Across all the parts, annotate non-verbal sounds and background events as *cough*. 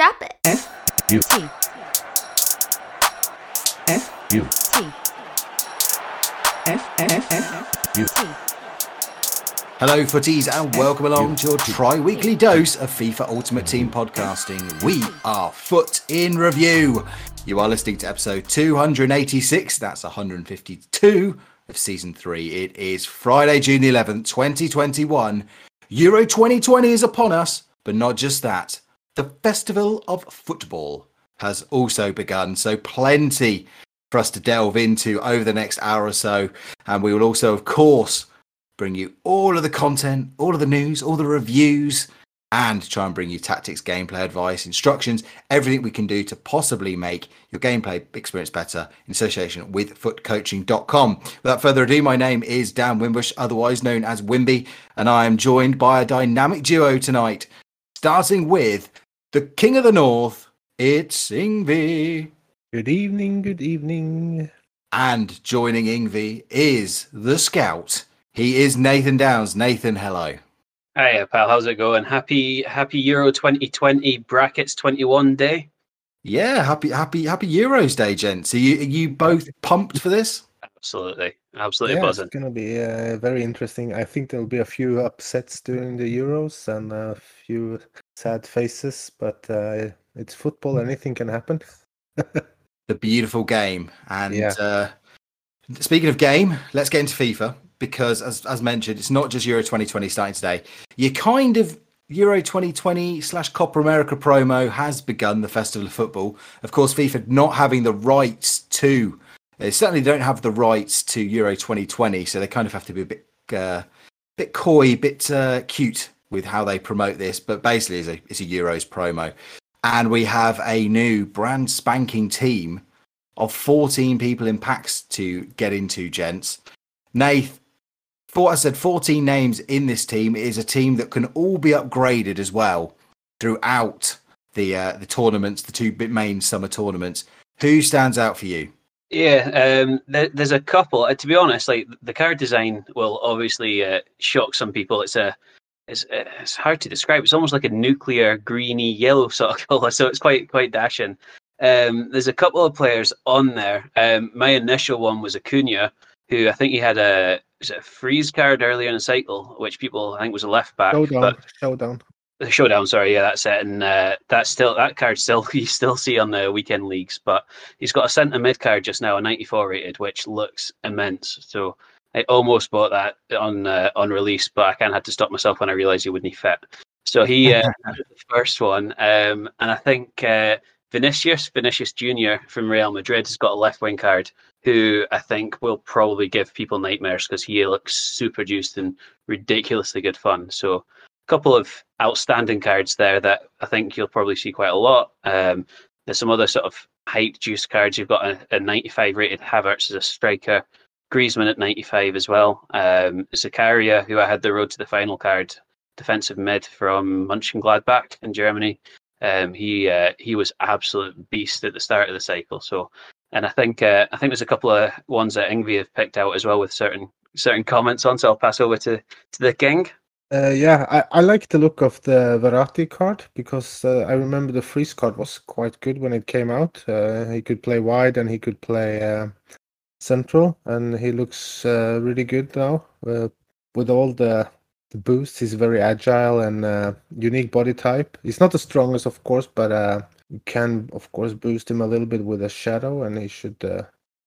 Strap it. F U T. F U T. F F F U. T. Hello, footies, and welcome along to your tri-weekly dose of FIFA Ultimate Team podcasting. We are Foot in Review. You are listening to episode 286. That's 152 of season three. It is Friday, June 11th, 2021. Euro 2020 is upon us, but not just that. The Festival of Football has also begun, so plenty for us to delve into over the next hour or so. And we will also, of course, bring you all of the content, all of the news, all the reviews, and try and bring you tactics, gameplay advice, instructions, everything we can do to possibly make your gameplay experience better in association with footcoaching.com. Without further ado, my name is Dan Wimbush, otherwise known as Wimby, and I am joined by a dynamic duo tonight, starting with the King of the North, it's Ingvi. Good evening, good evening. And joining Ingvi is the Scout. He is Nathan Downs. Nathan, hello. Hiya, pal. How's it going? Happy Happy Euro 2020 brackets 21 day. Yeah, happy happy happy Euros Day, gents. Are you are you both pumped for this? Absolutely, absolutely yeah, buzzing. it's gonna be uh, very interesting. I think there'll be a few upsets during the Euros and a few sad faces, but uh, it's football. Anything can happen. *laughs* The beautiful game. And Yeah. uh, speaking of game, let's get into FIFA because, as as mentioned, it's not just Euro 2020 starting today. You kind of Euro 2020 slash Copa America promo has begun the Festival of Football. Of course, FIFA not having the rights to, they certainly don't have the rights to Euro 2020, so they kind of have to be a bit, uh, bit coy, bit uh, cute with how they promote this. But basically, it's a, it's a Euros promo, and we have a new brand spanking team of 14 people in packs to get into, gents. Nath, for I said 14 names in this team is a team that can all be upgraded as well throughout the uh, the tournaments, the two main summer tournaments. Who stands out for you? Yeah, um, there, there's a couple. Uh, to be honest, like the card design will obviously uh, shock some people. It's a it's, uh, it's hard to describe. It's almost like a nuclear greeny yellow *laughs* sort of color, so it's quite quite dashing. Um, there's a couple of players on there. Um, my initial one was Acuna, who I think he had a a freeze card earlier in the cycle, which people I think was a left back. Showdown, But showdown. The showdown, sorry, yeah, that's it. And uh, that's still that card still *laughs* you still see on the weekend leagues, but he's got a centre mid card just now, a 94 rated, which looks immense. So I almost bought that on uh, on release, but I kind of had to stop myself when I realised he wouldn't fit. So he uh, *laughs* the first one, um, and I think uh, Vinicius Vinicius Junior from Real Madrid has got a left wing card, who I think will probably give people nightmares because he looks super juiced and ridiculously good fun. So couple of outstanding cards there that I think you'll probably see quite a lot. Um, there's some other sort of hype juice cards. You've got a, a 95 rated Havertz as a striker, Griezmann at 95 as well. Um, Zakaria, who I had the road to the final card, defensive mid from Mönchengladbach in Germany. Um, he uh, he was absolute beast at the start of the cycle. So, and I think uh, I think there's a couple of ones that Ingvi have picked out as well with certain certain comments on. So I'll pass over to to the king. Uh, yeah, I, I like the look of the Verratti card because uh, I remember the freeze card was quite good when it came out. Uh, he could play wide and he could play uh, central, and he looks uh, really good now uh, with all the the boosts. He's very agile and unique body type. He's not the strongest, of course, but you can of course boost him a little bit with a shadow, and he should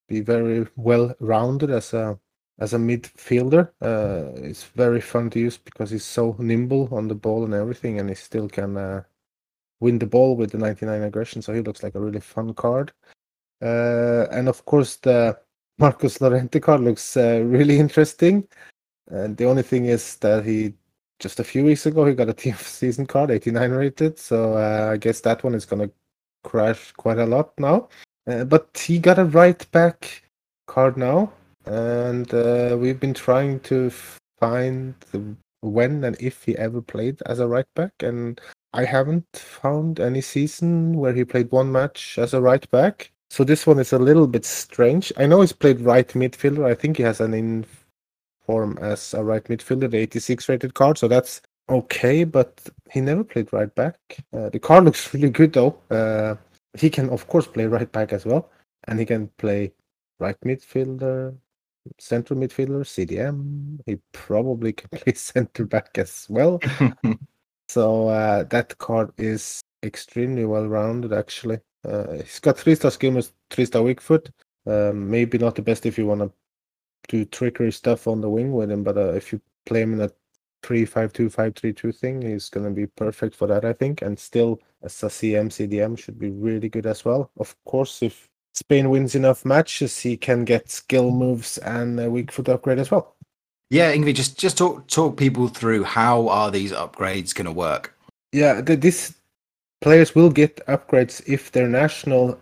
be very well rounded as a as a midfielder. Uh, it's very fun to use because he's so nimble on the ball and everything, and he still can uh, win the ball with the 99 aggression. So he looks like a really fun card. Uh, and of course, the *laughs* Marcos Llorente card looks uh, really interesting. And the only thing is that he just a few weeks ago he got a *laughs* team season card, 89 rated. So uh, I guess that one is gonna crash quite a lot now. Uh, but he got a right back card now, and uh, we've been trying to find when and if he ever played as a right back, and I haven't found any season where he played one match as a right back. So this one is a little bit strange. I know he's played right midfielder. I think he has an in form as a right midfielder, the 86 rated card. So that's okay, but he never played right back. Uh, the card *laughs* looks really good though. Uh, he can of course play right back as well, and he can play right midfielder, central midfielder, CDM. He probably can play *laughs* center back as well. *laughs* So uh, that card is extremely well rounded, actually. Uh, he's got three star skill moves, three star weak foot. Um, maybe not the best if you want to do trickery stuff on the wing with him, but uh, if you play him in a 3 5 2 5 3 2 thing, he's going to be perfect for that, I think. And still, as a CM, CDM should be really good as well. Of course, if Spain wins enough matches, he can get skill moves and a weak foot upgrade as well. Yeah, Ingvi, just just talk talk people through how are these upgrades going to work? Yeah, the, this players will get upgrades if their national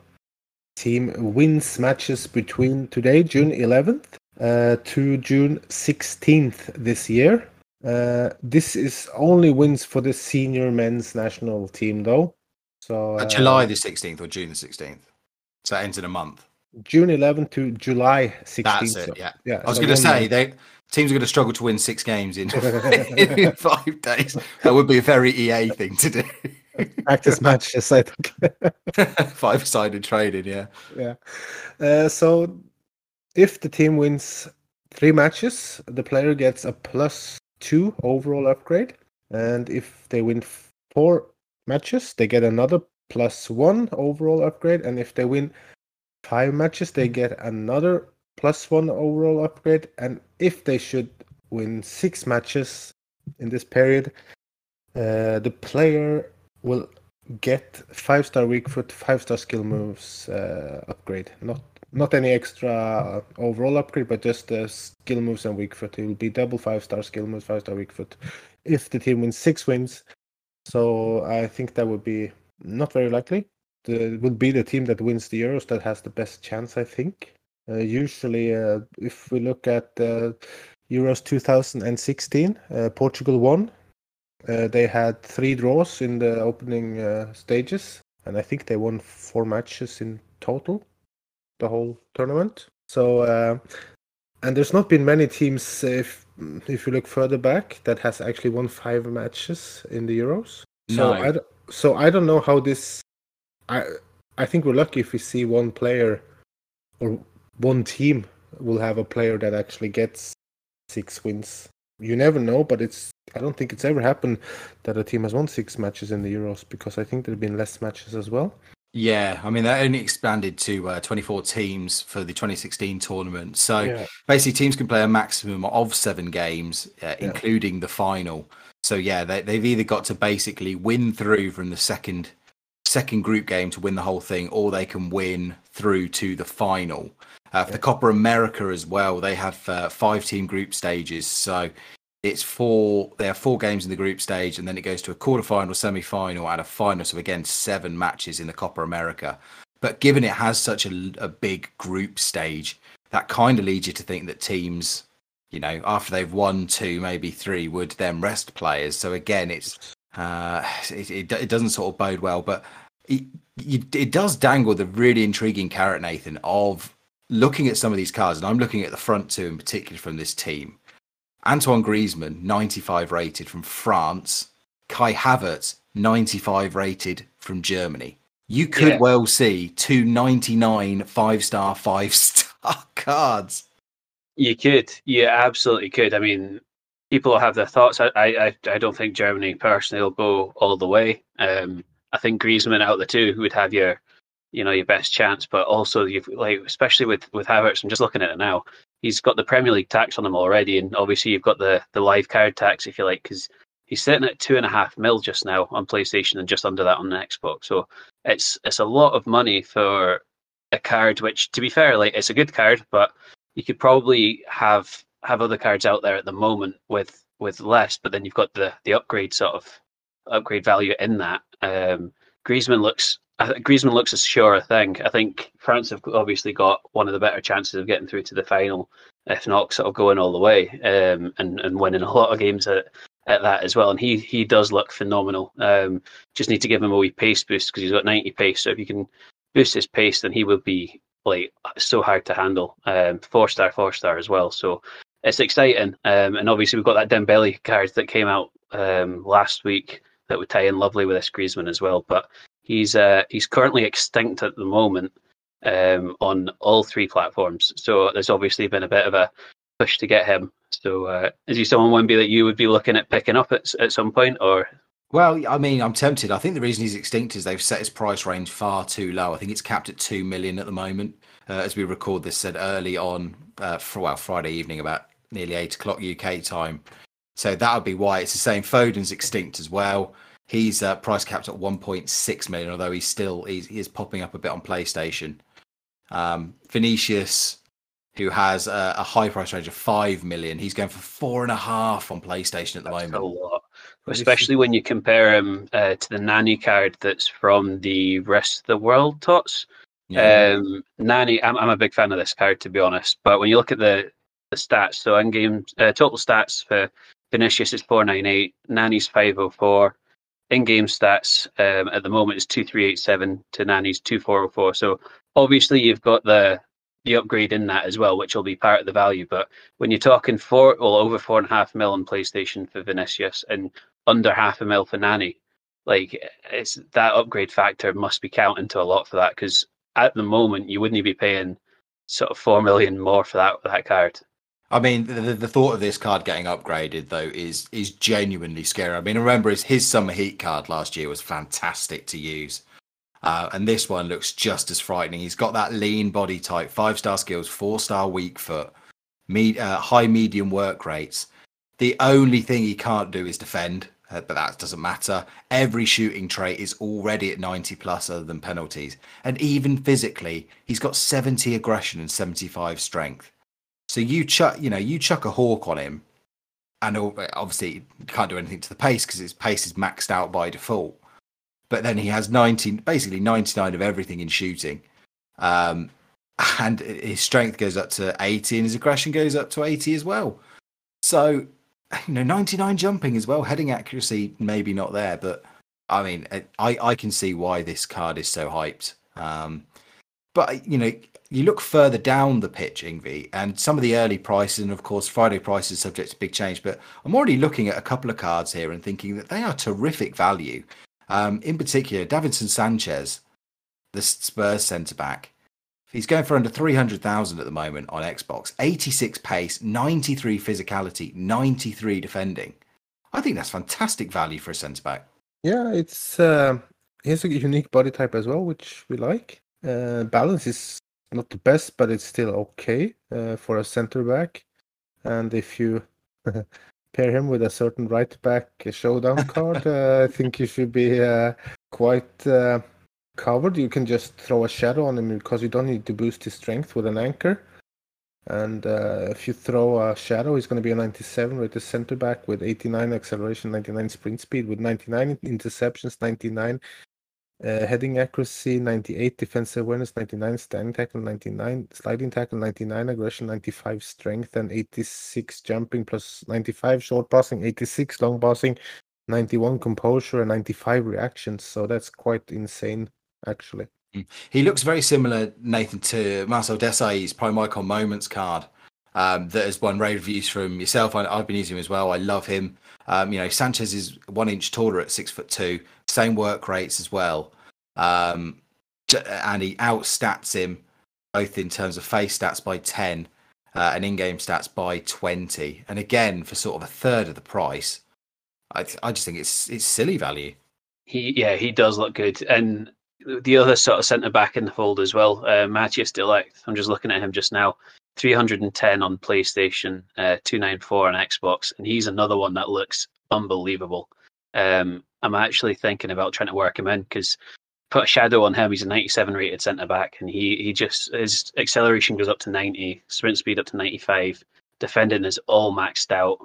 team wins matches between today, June 11th, uh, to June 16th this year. Uh, this is only wins for the senior men's national team, though. So Uh, uh, July the sixteenth or June the sixteenth. So that ends in a month. June 11th to July 16th. That's it. Yeah. yeah. I was so going to say they teams are going to struggle to win six games in, in *laughs* *laughs* five days. That would be a very EA thing to do. *laughs* practice matches. I think. five sided trading. Yeah. yeah. Uh, so if the team wins three matches, the player gets a plus two overall upgrade. And if they win four matches, they get another plus one overall upgrade. And if they win five matches, they get another plus one overall upgrade. And if they should win six matches in this period, uh, the player will get five star weak foot, five star skill moves uh, upgrade. Not not any extra overall upgrade, but just the skill moves and weak foot. It will be double five star skill moves, five star weak foot. If the team wins six wins, so I think that would be not very likely. The, it would be the team that wins the Euros that has the best chance, I think. Uh, usually, uh, if we look at uh, Euros 2016, uh, Portugal won. Uh, they had three draws in the opening uh, stages, and I think they won four matches in total, the whole tournament. So, and there's not been many teams, if if you look further back, that has actually won five matches in the Euros. So No. I, so I don't know how this. I I think we're lucky if we see one player or one team will have a player that actually gets six wins. You never know, but it's I don't think it's ever happened that a team has won six matches in the Euros because I think there have been less matches as well. Yeah, I mean that only expanded to uh, 24 teams for the 2016 tournament. So Yeah. basically, teams can play a maximum of seven games, uh, including the final. So yeah, they, they've either got to basically win through from the second second group game to win the whole thing, or they can win through to the final. Uh, for the Copa America as well, they have uh, five team group stages. So it's four. There are four games in the group stage, and then it goes to a quarterfinal, semi-final, and a final. So again, seven matches in the Copa America. But given it has such a, a big group stage, that kind of leads you to think that teams, you know, after they've won two, maybe three, would then rest players. So again, it's uh, it, it, it doesn't sort of bode well, but it, it does dangle the really intriguing carrot, Nathan, of looking at some of these cards, and I'm looking at the front two in particular from this team. Antoine Griezmann, 95 rated from France. Kai Havertz, 95 rated from Germany. You could Yeah. well see two 99 five star, five star *laughs* cards. You could, you absolutely could. I mean, people have their thoughts. I, I, I don't think Germany personally will go all the way. Um, I think Griezmann out of the two would have your, you know, your best chance. But also, you've like, especially with with Havertz. I'm just looking at it now. He's got the Premier League tax on him already, and obviously you've got the the live card tax, if you like, because he's sitting at two and a half mil just now on PlayStation and just under that on the Xbox. So it's it's a lot of money for a card. Which, to be fair, like it's a good card, but you could probably have have other cards out there at the moment with with less, but then you've got the the upgrade sort of upgrade value in that. Um, Griezmann looks Griezmann looks a sure thing. I think France have obviously got one of the better chances of getting through to the final, if not sort of going all the way um, and and winning *laughs* a lot of games at, at that as well. And he he does look phenomenal. Um, just need to give him a wee pace boost because he's got 90 pace. So if you can boost his pace, then he will be like so hard to handle. Um, four star, four star as well. So it's exciting. Um, and obviously we've got that Dembele card that came out um, last week that would tie in lovely with this Griezmann as well. But he's uh, he's currently extinct at the moment um, on all three platforms. So there's obviously been a bit of a push to get him. So uh, is he someone Wimby that you would be looking at picking up at at some point, or Well, I mean, I'm tempted. I think the reason he's extinct is they've set his price range far too low. I think it's capped at two million at the moment. Uh, as we record this, said early on, uh, for, well, Friday evening, about nearly eight o'clock UK time. So that would be why it's the same. Foden's extinct as well. He's uh, price capped at 1.6 million, although he's still he's, he is popping up a bit on PlayStation. Um, Vinicius, who has a, a high price range of five million, he's going for four and a half on PlayStation at the That's moment. A lot. What do you Especially when you compare him uh, to the Nani card that's from the rest of the world tots. Yeah. Um, Nani, I'm, I'm a big fan of this card to be honest. But when you look at the, the stats, so in game uh, total stats for Vinicius is 498, Nani's 504. In game stats um, at the moment is 2387 to Nani's 2404. So obviously you've got the the upgrade in that as well, which will be part of the value. But when you're talking four, well, over four and a half mil on PlayStation for Vinicius and under half a mil for Nani, like it's that upgrade factor must be counting to a lot for that because at the moment you wouldn't be paying sort of four million more for that that card. I mean, the, the, thought of this card getting upgraded though is is genuinely scary. I mean, remember his his summer heat card last year was fantastic to use, uh, and this one looks just as frightening. He's got that lean body type, five star skills, four star weak foot, me, uh, high medium work rates. The only thing he can't do is defend, uh, but that doesn't matter. Every shooting trait is already at 90 plus, other than penalties, and even physically, he's got 70 aggression and 75 strength. So you chuck, you know, you chuck a hawk on him, and obviously can't do anything to the pace because his pace is maxed out by default. But then he has 19, basically 99 of everything in shooting, um, and his strength goes up to 80, and his aggression goes up to 80 as well. So, you know, 99 jumping as well. Heading accuracy maybe not there, but I mean, I I can see why this card is so hyped. Um, but you know, you look further down the pitch, Ingvi, and some of the early prices, and of course, Friday prices subject to big change. But I'm already looking at a couple of cards here and thinking that they are terrific value. Um, in particular, Davinson Sanchez, the Spurs centre back. He's going for under 300,000 at the moment on Xbox. 86 pace, 93 physicality, 93 defending. I think that's fantastic value for a centre back. Yeah, it's uh, he has a unique body type as well, which we like. Uh, balance is not the best, but it's still okay uh, for a center back. And if you *laughs* pair him with a certain right back showdown *laughs* card, uh, I think you should be uh, quite uh, covered. You can just throw a shadow on him because you don't need to boost his strength with an anchor. And uh, if you throw a shadow, he's going to be a 97 with the center back with 89 acceleration, 99 sprint speed, with 99 interceptions, 99 uh, heading accuracy, 98 defensive awareness, 99 standing tackle, 99 sliding tackle, 99 aggression, 95 strength, and 86 jumping plus 95 short passing, 86 long passing, 91 composure, and 95 reactions. So that's quite insane, actually. He looks very similar, Nathan, to Marcel Desailly's Prime Icon Moments card um, that has won rave reviews from yourself. I, I've been using him as well. I love him. Um, you know, Sanchez is one inch taller at six foot two, same work rates as well. Um, and he outstats him both in terms of face stats by 10 uh, and in game stats by 20. And again, for sort of a third of the price, I, I just think it's it's silly value. He yeah he does look good, and the other sort of centre back in the fold as well, uh, Matthijs de Ligt. I'm just looking at him just now. 310 on PlayStation, uh, 294 on Xbox, and he's another one that looks unbelievable. Um, I'm actually thinking about trying to work him in because put a shadow on him. He's a 97 rated centre back, and he he just his acceleration goes up to 90, sprint speed up to 95, defending is all maxed out.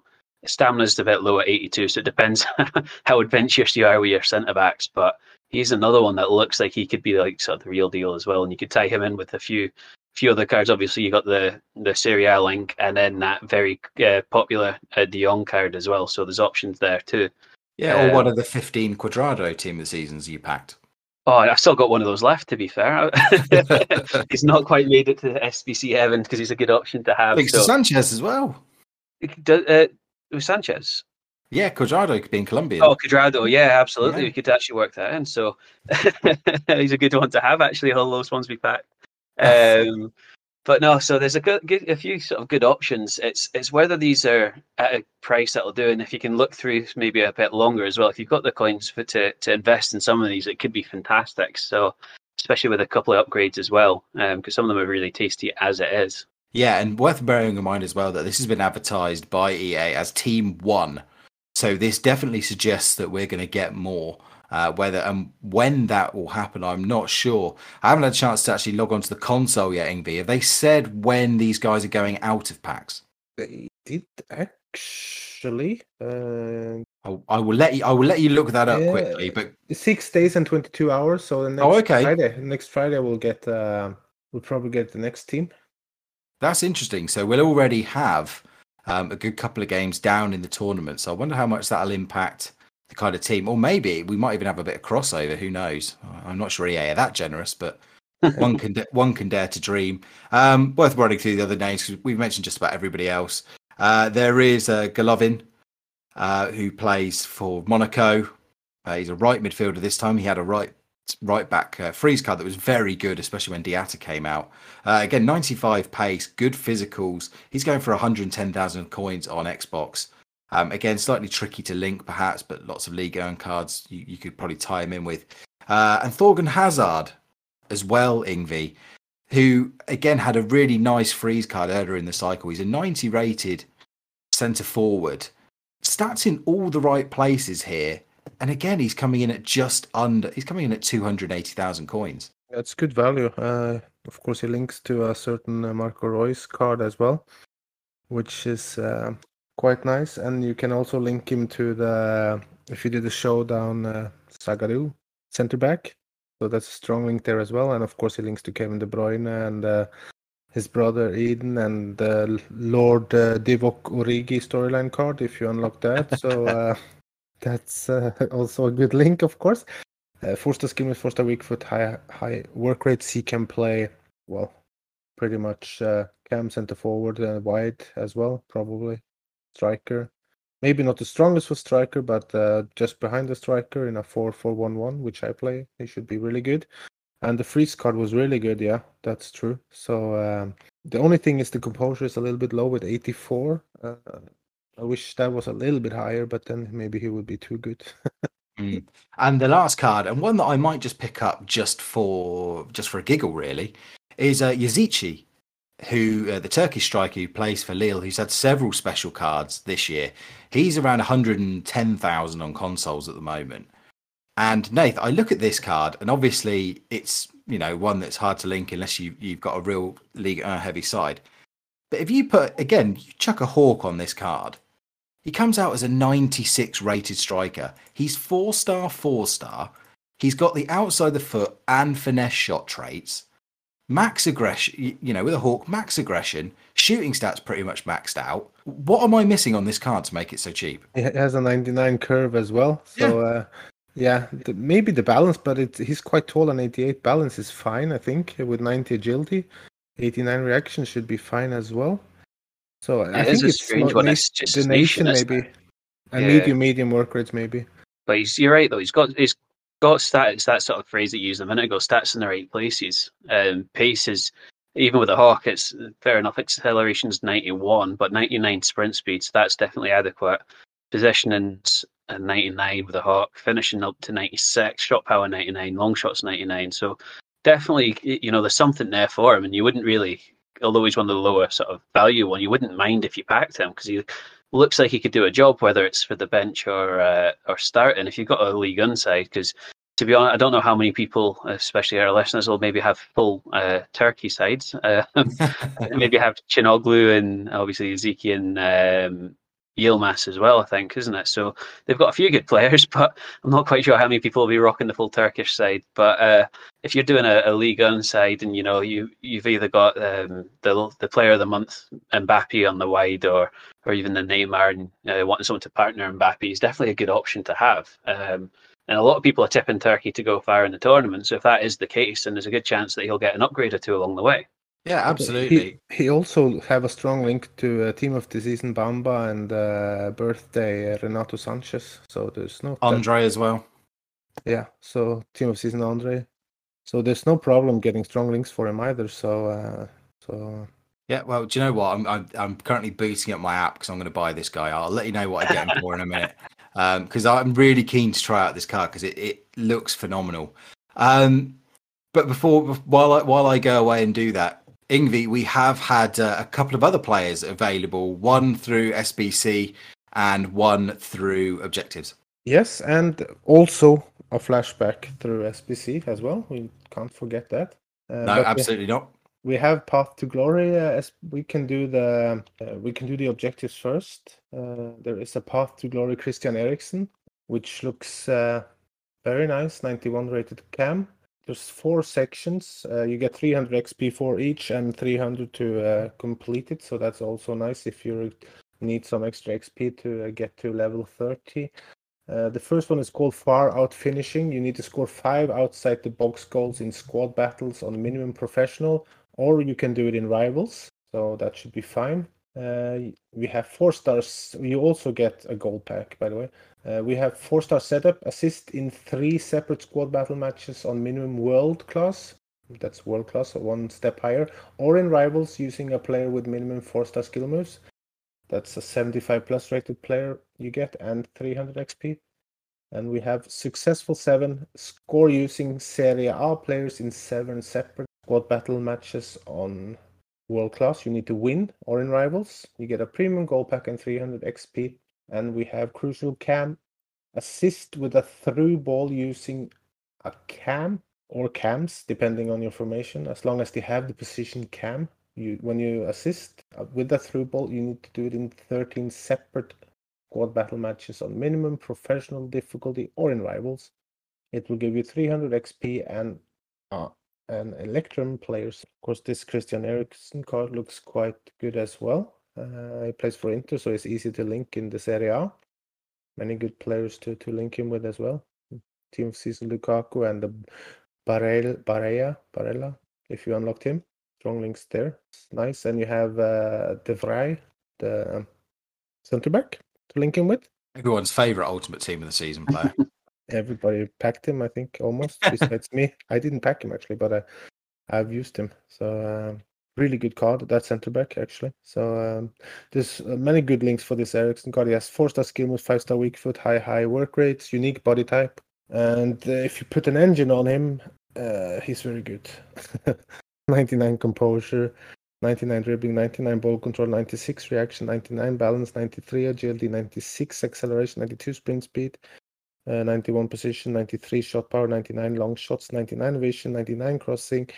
Stamina's a bit low at 82, so it depends *laughs* how adventurous you are with your centre backs. But he's another one that looks like he could be like sort of the real deal as well, and you could tie him in with a few few other cards. Obviously, you got the the Serie A link, and then that very uh, popular uh, De Jong card as well. So there's options there too. Yeah, or Um, one of the 15 Cuadrado team of the seasons you packed. Oh, I've still got one of those left. To be fair, *laughs* he's not quite made it to the SBC Heaven because he's a good option to have. Thanks to Sanchez as well. Do- uh, it was Sanchez. Yeah, Cuadrado could be in Colombia. Oh, Cuadrado, yeah, absolutely. Yeah. We could actually work that in. So *laughs* he's a good one to have. Actually, all those ones we packed. Um, but no, so there's a good, good, a few sort of good options. It's it's whether these are at a price that'll do, and if you can look through maybe a bit longer as well. If you've got the coins for, to to invest in some of these, it could be fantastic. So especially with a couple of upgrades as well, because some of them are really tasty as it is. Yeah, and worth bearing in mind as well that this has been advertised by EA as Team One. So this definitely suggests that we're going to get more. Uh, whether and when that will happen, I'm not sure. I haven't had a chance to actually log onto the console yet, Ingvi. Have they said when these guys are going out of packs? They did actually. Uh, I, I will let you. I will let you look that up Yeah. quickly. But six days and 22 hours. So the next Oh, okay. Friday, next Friday we'll get. Uh, we'll probably get the next team. That's interesting. So we'll already have um, a good couple of games down in the tournament. So I wonder how much that'll impact the kind of team, or maybe we might even have a bit of crossover. Who knows? I'm not sure EA are that generous, but *laughs* one can one can dare to dream. Um, worth running through the other names because we've mentioned just about everybody else. Uh, there is uh, Golovin, uh, who plays for Monaco. Uh, he's a right midfielder this time. He had a right right back uh, freeze card that was very good, especially when Diatta came out. Uh, again, 95 pace, good physicals. He's going for 110,000 coins on Xbox. Um, again, slightly tricky to link, perhaps, but lots of League Earn cards you, you could probably tie him in with. Uh, and Thorgan Hazard as well, Ingvi, who again had a really nice freeze card earlier in the cycle. He's a 90 rated centre forward. Stats in all the right places here. And again, he's coming in at just under, he's coming in at 280,000 coins. That's good value. Uh, of course, he links to a certain uh, Marco Reus card as well, which is uh, quite nice. And you can also link him to the if you did the showdown uh, Sagadu center back. So that's a strong link there as well. And of course, he links to Kevin De Bruyne and uh, his brother Eden and uh, Lord uh, Divock Origi storyline card if you unlock that. So *laughs* uh, that's uh, *laughs* also a good link, of course. Uh, four-star skill with four-star weak foot, high high work rates. He can play well, pretty much uh, cam center forward and wide as well, probably striker. Maybe not the strongest for striker, but uh, just behind the striker in a 4-4-1-1, which I play. He should be really good. And the freeze card was really good. Yeah, that's true. So um, the only thing is the composure is a little bit low with 84. Uh, I wish that was a little bit higher, but then maybe he would be too good. Mm. And the last card, and one that I might just pick up just for just for a giggle, really, is uh, Yazici, who uh, the Turkish striker who plays for Lille, who's had several special cards this year. He's around 110,000 on consoles at the moment. And Nath, I look at this card, and obviously it's you know one that's hard to link unless you you've got a real league uh, heavy side. But if you put again, you chuck a hawk on this card, he comes out as a 96 rated striker. He's four star, four star. He's got the outside the foot and finesse shot traits. Max aggression, you know, with a hawk, max aggression, shooting stats pretty much maxed out. What am I missing on this card to make it so cheap? It has a 99 curve as well. So yeah, uh, yeah the, maybe the balance, but it, he's quite tall and 88 balance is fine, I think, with 90 agility. 89 reaction should be fine as well. So I It think is a it's strange one. It's just nation maybe, it? and Yeah. medium medium work rates maybe. But he's, you're right though. He's got he's got stats. That sort of phrase that you used a minute ago. Stats in the right places. Um, pace is even with a hawk. It's fair enough. Acceleration's 91, but 99 sprint speed. So that's definitely adequate. Positioning's a 99 with a hawk. Finishing up to 96. Shot power 99. Long shots 99. So definitely, you know, there's something there for him, and you wouldn't really. Although he's one of the lower sort of value one, you wouldn't mind if you packed him because he looks like he could do a job, whether it's for the bench or uh, or starting. If you've got a league inside, because to be honest, I don't know how many people, especially our listeners, will maybe have full uh, Turkey sides. Uh, *laughs* maybe have Calhanoglu and obviously Zeki and um, Yilmaz as well. I think, isn't it? So they've got a few good *laughs* players, but I'm not quite sure how many people will be rocking the full Turkish side. But uh, if you're doing a, a league on side, and you know you you've either got um, the the player of the month Mbappe on the wide, or or even the Neymar and uh, wanting someone to partner Mbappe is definitely a good option to have. Um, and a lot of people are tipping Turkey to go far in the tournament. So if that is the case, then there's a good chance that he'll get an upgrade or two along the way. Yeah, absolutely. He, he also have a strong link to a team of the season Bamba and uh, birthday uh, Renato Sanchez. So there's no that- Andre as well. yeah. So team of season Andre. So there's no problem getting strong links for him either. So uh, so Yeah, well, do you know what? I'm I'm, I'm currently booting up my app because I'm going to buy this guy. I'll let you know what I get him for in a minute. *laughs* Because I'm really keen to try out this car because it, it looks phenomenal. Um, but before while I, while I go away and do that, Ingvi, we have had uh, a couple of other players available. One through SBC and one through Objectives. yes, and also a flashback through SBC as well. We can't forget that. Uh, No, but we- absolutely not. we have path to glory uh, as we can do the uh, we can do the objectives first uh, there is a path to glory christian eriksen which looks uh, very nice 91 rated cam there's four sections uh, you get 300 xp for each and 300 to uh, complete it so that's also nice if you need some extra xp to uh, get to level 30 uh, the first one is called Far Out Finishing. You need to score five outside the box goals in squad battles on minimum professional, or you can do it in rivals. So that should be fine. Uh, we have four stars. You also get a gold pack, by the way. Uh, we have four star setup, assist in three separate squad battle matches on minimum world class. That's world class, so one step higher, or in rivals using a player with minimum four star skill moves. That's a 75 plus rated player you get and 300 XP. And we have successful seven score using Serie A players in seven separate squad battle matches on world class. You need to win or in rivals. You get a premium goal pack and 300 XP. And we have crucial cam assist with a through ball using a cam or cams, depending on your formation, as long as they have the position cam you when you assist uh, with the through ball you need to do it in 13 separate squad battle matches on minimum professional difficulty or in rivals. It will give you 300 xp and uh, and electrum players. Of course this christian eriksen card looks quite good as well he plays for inter so it's easy to link in the serie a many good players to to link him with as well team of season lukaku and the Barel, Barella, Barella, if you unlocked him strong links there. It's nice. And you have uh, De Vrij, the um, centre back, to link him with. Everyone's favourite Ultimate Team of the Season player. *laughs* Everybody packed him, I think, almost, besides *laughs* me. I didn't pack him actually, but I, I've used him. So, um, really good card, that centre back, actually. So, um, there's uh, many good links for this Eriksen card. He has four star skill moves, five star weak foot, high, high work rates, unique body type. And uh, if you put an engine on him, uh, he's very good. *laughs* 99 composure, 99 dribbling, 99 ball control, 96 reaction, 99 balance, 93 agility, 96 acceleration, 92 sprint speed, uh, 91 position, 93 shot power, 99 long shots, 99 vision, 99 crossing,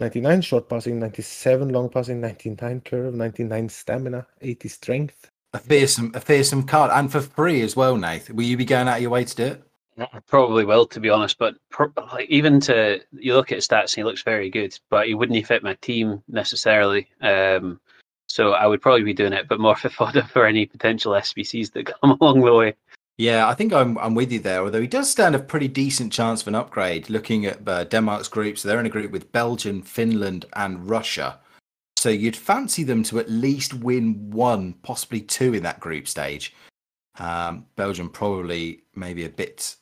99 short passing, 97 long passing, 99 curve, 99 stamina, 80 strength. a fearsome, a fearsome card, and for free as well, Nath. Will you be going out of your way to do it? I probably will, to be honest. But pro- like, even to you look at stats, he looks very good, but he wouldn't fit my team necessarily. Um, so I would probably be doing it, but more *laughs* for fodder for any potential SBCs that come *laughs* along the way. Yeah, I think I'm I'm with you there. Although he does stand a pretty decent chance of an upgrade. Looking at uh, Denmark's group, so they're in a group with Belgium, Finland, and Russia. So you'd fancy them to at least win one, possibly two in that group stage. Um, Belgium probably maybe a bit,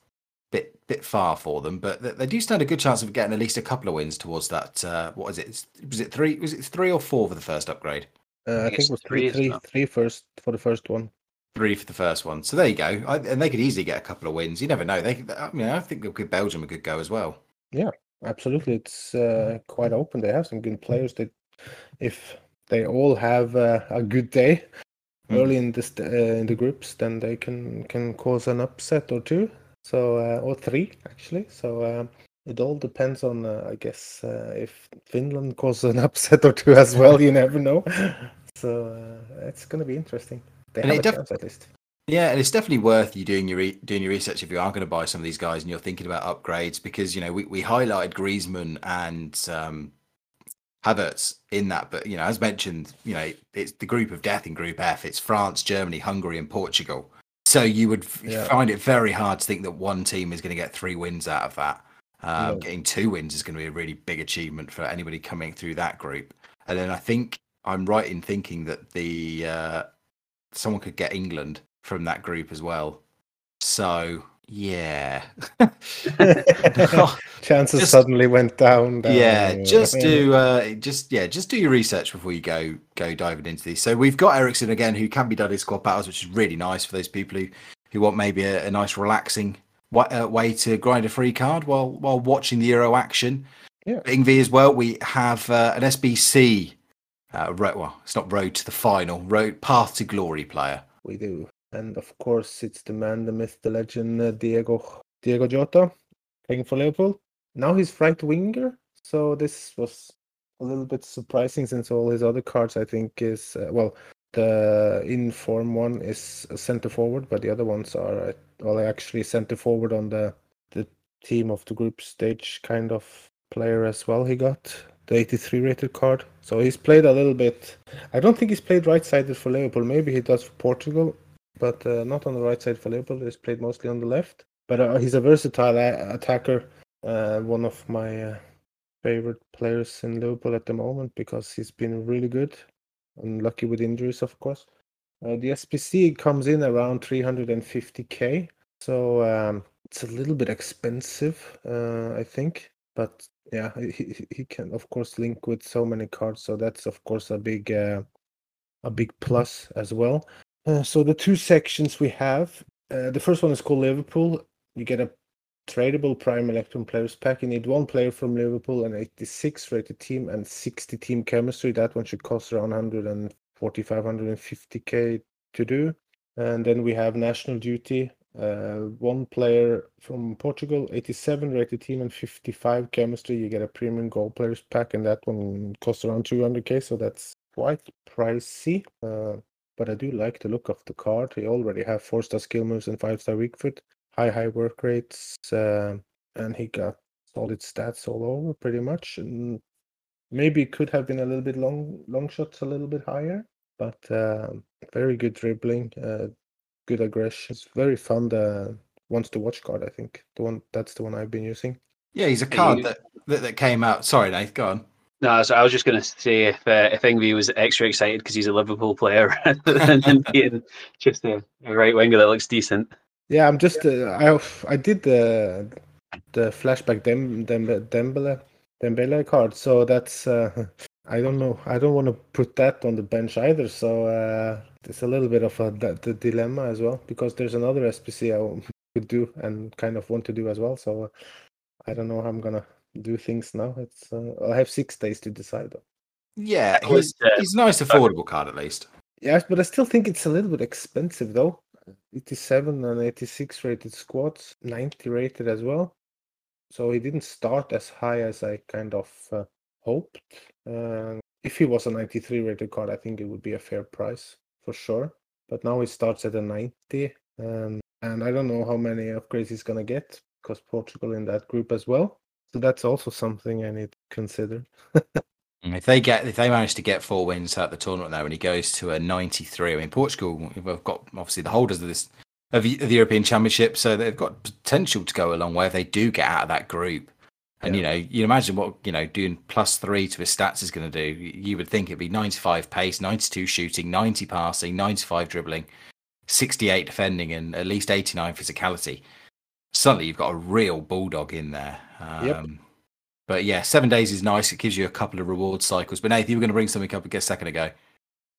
bit, bit far for them, but they, they do stand a good chance of getting at least a couple of wins towards that. Uh, what is it? Was it three? Was it three or four for the first upgrade? Uh, I think think it was three, three, isn't three, it? three first for the first one. Three for the first one. So there you go. I, and they could easily get a couple of wins. You never know. They, I mean, I think they'll Belgium a good go as well. Yeah, absolutely, it's uh, quite open. They have some good players. That if they all have uh, a good day Mm. early in this uh, in the groups, then they can can cause an upset or two. So uh, or three actually. So um, it all depends on, uh, I guess, uh, if Finland *laughs* causes an upset or two as well. You never know. *laughs* So uh, it's going to be interesting. They And have it a def- at least. Yeah, and it's definitely worth you doing your re- doing your research if you are going to buy some of these guys and you're thinking about upgrades because you know we, we highlighted Griezmann and um, Havertz in that, but you know as mentioned, you know it's the group of death in Group F. It's France, Germany, Hungary, and Portugal. So you would Yeah. find it very hard to think that one team is going to get three wins out of that. Um. Getting two wins is going to be a really big achievement for anybody coming through that group. And then I think I'm right in thinking that the uh, someone could get England from that group as well. So yeah, *laughs* *laughs* Chances Just- suddenly went down. down, yeah. Just do uh, just yeah, just do your research before you go go diving into these. So we've got Eriksen again, who can be done in squad battles, which is really nice for those people who who want maybe a, a nice relaxing wa- uh, way to grind a free card while while watching the Euro action. Yeah. Ingv as well. We have uh, an SBC. Uh, road, well, it's not road to the final. Road path to glory player. We do. And of course, it's the man, the myth, the legend, uh, Diego Diego Jota, playing for Liverpool. Now he's right winger, so this was a little bit surprising since all his other cards, I think, is uh, well, the in form one is centre forward, but the other ones are uh, well, actually centre forward on the the team of the group stage kind of player as well. He got the 83 rated card, so he's played a little bit. I don't think he's played right sided for Liverpool. Maybe he does for Portugal, but uh, not on the right side for Liverpool. He's played mostly on the left. But uh, he's a versatile a- attacker. Uh, one of my uh, favorite players in Liverpool at the moment because he's been really good. Unlucky with injuries, of course. Uh, the SBC comes in around 350k, so um, it's a little bit expensive, uh, I think. But yeah, he, he- can of course link with so many cards, so that's of course a big uh, a big plus as well. Uh, so the two sections we have, uh, the first one is called Liverpool. You get a tradable Prime Electrum Players pack. You need one player from Liverpool, an 86 rated team, and 60 team chemistry. That one should cost around 145, 150k to do. And then we have National Duty, one player from Portugal, 87 rated team, and 55 chemistry. You get a premium goal players pack, and that one costs around 200k. So that's quite pricey. Uh, but I do like the look of the card. He already have four star skill moves and five star weak foot, high high work rates, uh, and he got solid stats all over pretty much. And maybe it could have been a little bit long long shots a little bit higher, but um very good dribbling, uh, good aggression. It's very fun. The wants to watch card. I think the one that's the one I've been using. Yeah, he's a card you- that, that that came out. Sorry, Nate, go on. No, so I was just going to say if uh, if Ingve was extra excited because he's a Liverpool player *laughs* rather than being just a, a right winger that looks decent. Yeah, I'm just uh, I I did the the flashback Dem, Dem, Dembele Dembele card, so that's uh, *laughs* I don't know. I don't want to put that on the bench either. So uh, it's a little bit of a the, the dilemma as well because there's another SBC I would do and kind of want to do as well. So uh, I don't know how I'm gonna do things now. It's uh, I have six days to decide. Though. Yeah, he's, uh, he's a nice, affordable card at least. Yes, but I still think it's a little bit expensive though. 87 and 86 rated squads, 90 rated as well. So he didn't start as high as I kind of uh, hoped. Uh, if he was a 93 rated card, I think it would be a fair price for sure. But now he starts at a 90, um, and I don't know how many upgrades he's gonna get because Portugal in that group as well. So that's also something I need to consider. *laughs* If they get, if they manage to get four wins at the tournament there, and he goes to a ninety-three, I mean, Portugal have got obviously the holders of this of the European Championship, so they've got potential to go a long way if they do get out of that group. And you know, you imagine what you know doing plus three to his stats is going to do. You would think it'd be ninety-five pace, ninety-two shooting, ninety passing, ninety-five dribbling, sixty-eight defending, and at least eighty-nine physicality. Suddenly, you've got a real bulldog in there. Um, Yep. But yeah, seven days is nice. It gives you a couple of reward cycles. But Nathan, you were going to bring something up a second ago.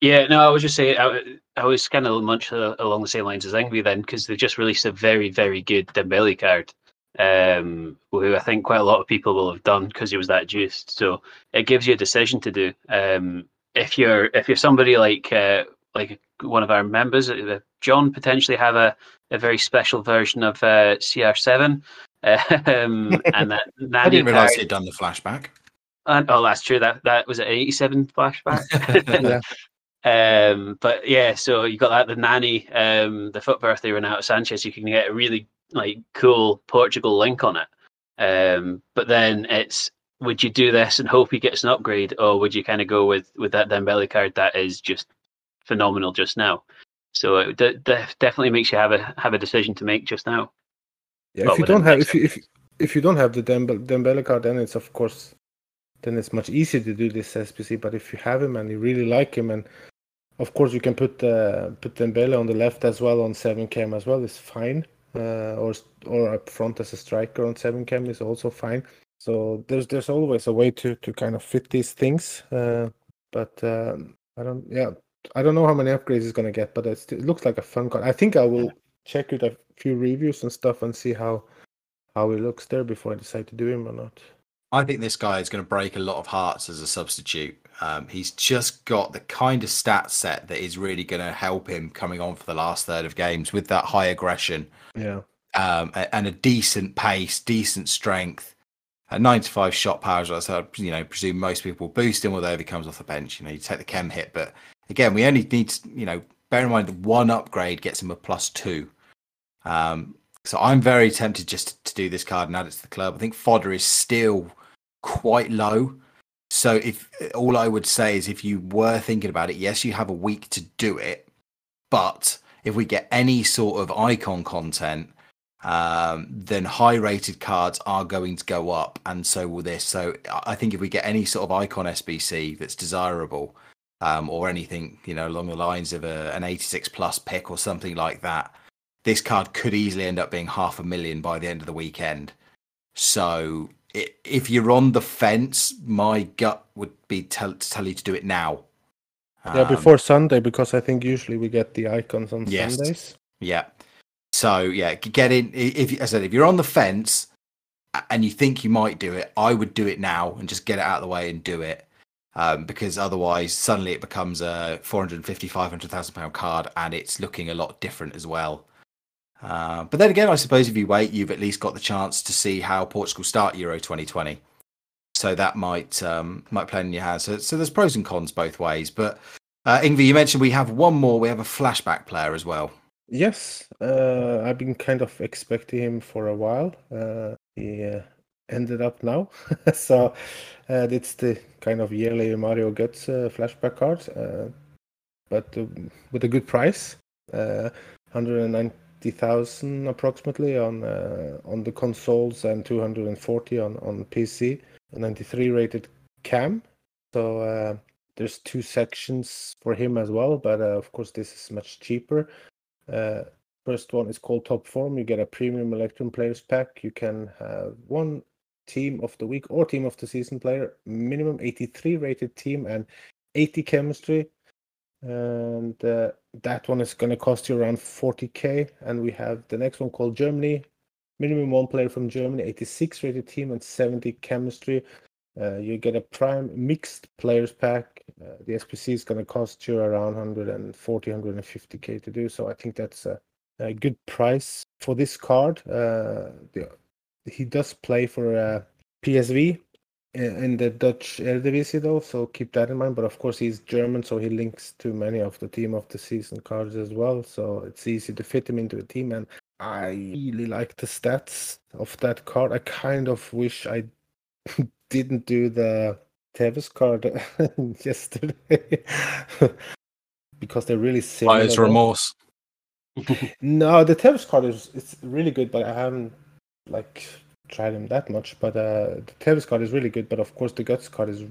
Yeah, no, I was just saying, I, I was kind of much uh, along the same lines as Ingve then, because they just released a very, very good Dembele card, um, who I think quite a lot of people will have done because he was that juiced. So it gives you a decision to do. Um, if you're if you're somebody like uh, like one of our members, uh, John potentially have a, a very special version of uh, CR7, *laughs* um, and that *laughs* I didn't realize card- he'd done the flashback. and, oh, that's true. That that was an eighty-seven flashback. *laughs* um, but yeah, so you got that the Nani, um, the foot birthday Renato Sanchez. You can get a really like cool Portugal link on it. Um, but then it's would you do this and hope he gets an upgrade, or would you kind of go with with that Dembele card that is just phenomenal just now? So it de- de- definitely makes you have a have a decision to make just now. Yeah, Well, if you don't have if you, if if you don't have the Dembe- Dembele card, then it's of course then it's much easier to do this SBC. But if you have him and you really like him, and of course you can put uh, put Dembele on the left as well on seven cam as well, it's fine. Uh, or or up front as a striker on seven cam is also fine. So there's there's always a way to to kind of fit these things. Uh, but um, I don't yeah I don't know how many upgrades he's gonna get, but it's, it looks like a fun card. I think I will check out a few reviews and stuff and see how how he looks there before I decide to do him or not. I think this guy is going to break a lot of hearts as a substitute. Um, he's just got the kind of stat set that is really going to help him coming on for the last third of games with that high aggression Yeah. um, and a decent pace, decent strength, a 95 shot power. as. So, I, you know, presume most people will boost him, although if he comes off the bench, you know, you take the chem hit. But again, we only need, to, you know, bear in mind that one upgrade gets him a plus two. Um, so I'm very tempted just to do this card and add it to the club. I think fodder is still quite low. So if all I would say is if you were thinking about it, yes, you have a week to do it, but if we get any sort of icon content, um, then high rated cards are going to go up, and so will this. So I think if we get any sort of icon SBC that's desirable, um, or anything you know along the lines of a, an 86 plus pick or something like that, this card could easily end up being half a million by the end of the weekend. So if you're on the fence, my gut would be tell, to tell you to do it now. Yeah, Um, before Sunday because I think usually we get the icons on Yes. Sundays. Yeah. So yeah, get in. If as I said, if you're on the fence and you think you might do it, I would do it now and just get it out of the way and do it. Um, because otherwise, suddenly it becomes a 450, 500,000 pound card, and it's looking a lot different as well. Uh, but then again, I suppose if you wait, you've at least got the chance to see how Portugal start Euro 2020. So that might um, might play in your hands. So, so there's pros and cons both ways. But uh, Ingvi, you mentioned we have one more. We have a flashback player as well. Yes, uh, I've been kind of expecting him for a while. Uh, he uh, ended up now, *laughs* so uh, it's the kind of yearly Mario Götze uh, flashback card, uh, but uh, with a good price, 109 180,000 approximately on uh, on the consoles and 240 on on PC. A 93 rated Cam. So uh, there's two sections for him as well, but uh, of course this is much cheaper. Uh, first one is called Top Form. You get a premium Electrum Players Pack. You can have one team of the week or team of the season player, minimum 83 rated team, and 80 chemistry, and uh, that one is going to cost you around 40k. And we have the next one called Germany. Minimum one player from Germany, 86 rated team and 70 chemistry. Uh, you get a prime mixed players pack. Uh, the SBC is going to cost you around 140, 150k to do. So I think that's a, a good price for this card. Uh, the, he does play for uh, PSV in the Dutch Eredivisie though, so keep that in mind. But of course, he's German, so he links to many of the team of the season cards as well. So it's easy to fit him into a team. And I really like the stats of that card. I kind of wish I *laughs* didn't do the Tevez card *laughs* yesterday *laughs* because they're really similar. Buyer's remorse. No, the Tevez card is it's really good, but I haven't like tried him that much. But uh, the Tevez card is really good. But of course, the Götze card is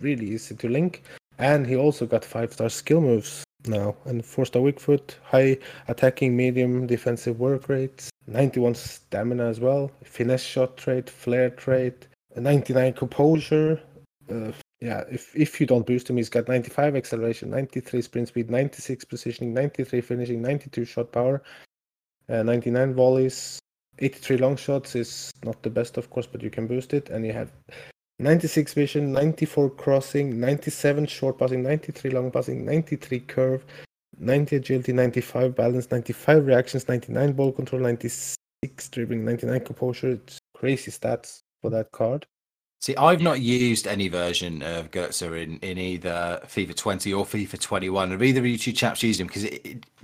really easy to link, and he also got five star skill moves now, and four star weak foot, high attacking, medium defensive work rates, 91 stamina as well, finesse shot trait, flare trait, a 99 composure. Uh, yeah, if if you don't boost him, he's got 95 acceleration, 93 sprint speed, 96 positioning, 93 finishing, 92 shot power, uh, 99 volleys, 83 long shots is not the best, of course, but you can boost it. And you have 96 vision, 94 crossing, 97 short passing, 93 long passing, 93 curve, 90 agility, 95 balance, 95 reactions, 99 ball control, 96 dribbling, 99 composure. It's crazy stats for that card. See, I've not used any version of Götze in, in either FIFA 20 or FIFA 21. Have either of you two chaps used him? Because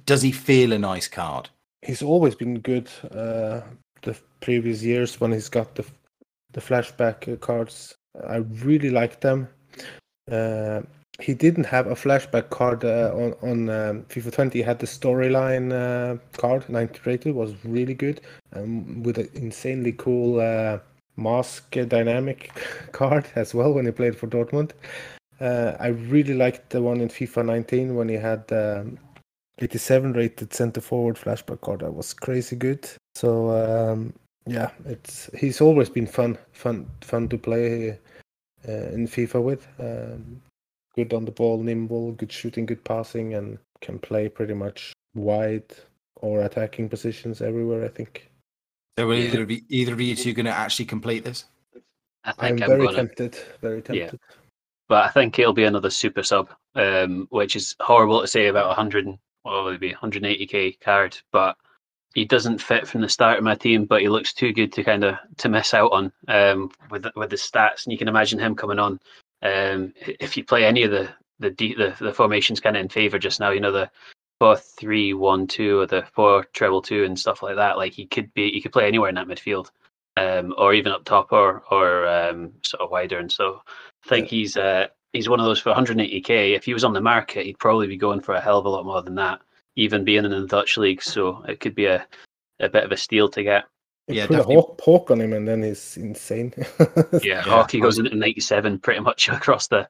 does he feel a nice card? He's always been good uh, the previous years when he's got the the flashback cards. I really like them. Uh, he didn't have a flashback card uh, on on um, FIFA 20. He had the storyline uh, card. 90 rated was really good, um, with an insanely cool uh, mask dynamic *laughs* card as well when he played for Dortmund. Uh, I really liked the one in FIFA 19 when he had um, 87 rated center forward flashback card. That was crazy good. So um, yeah, it's he's always been fun, fun, fun to play uh, in FIFA with. Um, good on the ball, nimble, good shooting, good passing, and can play pretty much wide or attacking positions everywhere. I think. So will either of you, either of you two going to actually complete this? I I'm think I'm, very gonna, tempted. Very Yeah. but I think it'll be another super sub, um, which is horrible to say about 100, and- what would it be 180k card, but he doesn't fit from the start of my team, but he looks too good to kind of to miss out on um, with the- with the stats, and you can imagine him coming on. Um, if you play any of the the the, the formations kind of in favor just now, you know the four three one two or the four treble two and stuff like that. Like he could be, he could play anywhere in that midfield, um, or even up top or or um, sort of wider. And so I think he's uh, he's one of those for 180k. If he was on the market, he'd probably be going for a hell of a lot more than that, even being in the Dutch league. So it could be a a bit of a steal to get. You Yeah, put a definitely. hawk, hawk on him, and then he's insane. *laughs* Yeah, he goes into 97 pretty much *laughs* across the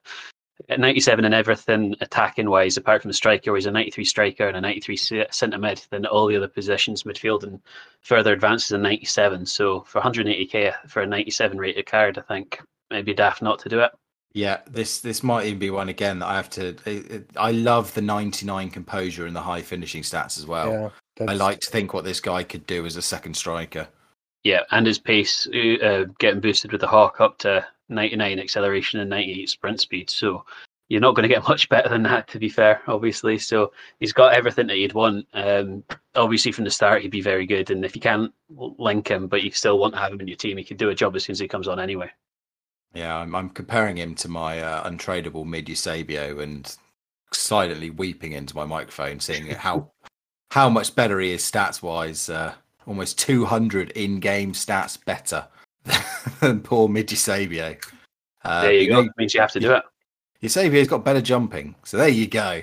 at 97 and everything attacking wise, apart from the striker, he's a 93 striker and a 93 centre mid. Then all the other positions, midfield and further advances, a 97. So for 180k for a 97 rated card, I think maybe daft not to do it. Yeah, this this might even be one again that I have to. It, it, I love the 99 composure and the high finishing stats as well. yeah, I like to think what this guy could do as a second striker. Yeah, and his pace uh, getting boosted with the Hawk up to 99 acceleration and 98 sprint speed. So you're not going to get *laughs* much better than that, to be fair, obviously. So he's got everything that you'd want. Um, obviously, from the start, he'd be very good. And if you can't link him, but you still want to have him in your team, he could do a job as soon as he comes on anyway. Yeah, I'm, I'm comparing him to my uh, untradeable mid Eusebio and silently weeping into my microphone, seeing *laughs* how how much better he is stats wise. Uh, almost 200 in game stats better *laughs* than poor mid Eusebio. Uh, there you but go. means you have to do it. Eusebio's got better jumping, so there you go.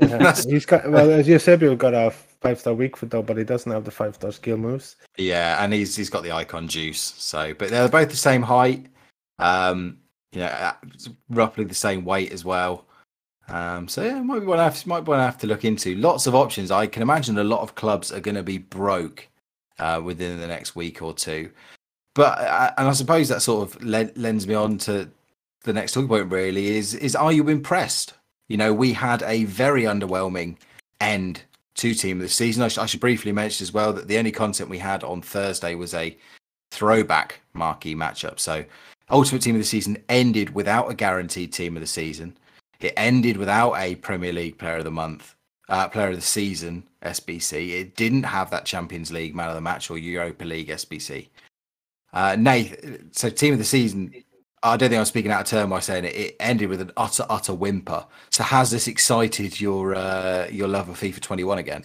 yeah. *laughs* he's got well, as you said, we've got a five star weak foot though, but he doesn't have the five star skill moves. Yeah, and he's he's got the icon juice. So, but they're both the same height. Um, you know, roughly the same weight as well. Um, so yeah, might be one I have, might one have to look into. Lots of options. I can imagine a lot of clubs are going to be broke uh, within the next week or two. But uh, and I suppose that sort of le- lends me on to the next talking point. Really, is is are you impressed? You know, we had a very underwhelming end to team of the season. I, sh- I should briefly mention as well that the only content we had on Thursday was a throwback marquee matchup. So, ultimate team of the season ended without a guaranteed team of the season. It ended without a Premier League Player of the Month, uh, Player of the Season SBC. It didn't have that Champions League Man of the Match or Europa League SBC. Uh, Nath, so team of the season. I don't think I'm speaking out of turn by saying it. It ended with an utter, utter whimper. So has this excited your uh, your love of FIFA 21 again?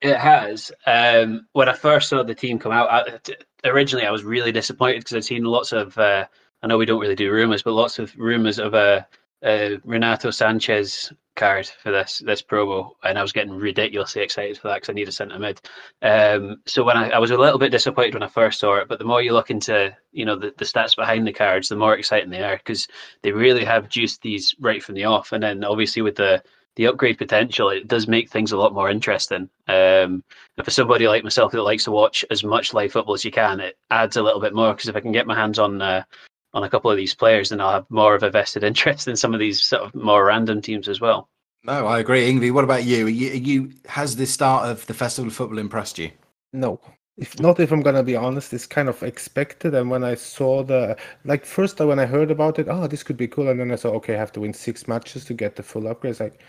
It has. Um, when I first saw the team come out, originally I was really disappointed because I'd seen lots of. Uh, I know we don't really do rumors, but lots of rumors of a, a Renato Sanchez card for this this promo, and I was getting ridiculously excited for that because I need a centre mid. Um, so when I, I was a little bit disappointed when I first saw it, but the more you look into you know the, the stats behind the cards, the more exciting they are because they really have juiced these right from the off, and then obviously with the the upgrade potential, it does make things a lot more interesting. Um, and for somebody like myself that likes to watch as much live football as you can, it adds a little bit more because if I can get my hands on uh, on a couple of these players, then I'll have more of a vested interest in some of these sort of more random teams as well. No, I agree. Ingvi, what about you? Are you, are you has the start of the Festival of Football impressed you? No. If not, if I'm gonna be honest, it's kind of expected. And when I saw the like first when I heard about it, oh, this could be cool, and then I saw, okay, I have to win six matches to get the full upgrade. It's like,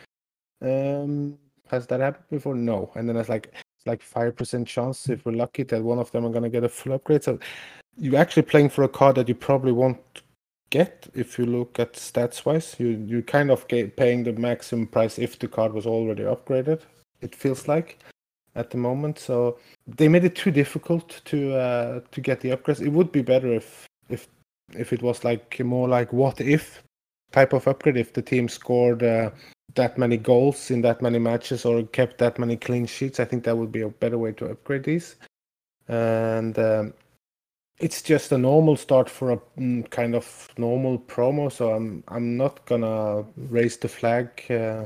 um, has that happened before? No. And then it's like it's like five percent chance if we're lucky that one of them are gonna get a full upgrade. So you're actually playing for a card that you probably won't get if you look at stats wise. You you kind of get paying the maximum price if the card was already upgraded. It feels like at the moment. So they made it too difficult to uh, to get the upgrades. It would be better if if if it was like more like what if type of upgrade. If the team scored uh, that many goals in that many matches or kept that many clean sheets, I think that would be a better way to upgrade these. And um, it's just a normal start for a mm, kind of normal promo, so I'm I'm not gonna raise the flag, uh,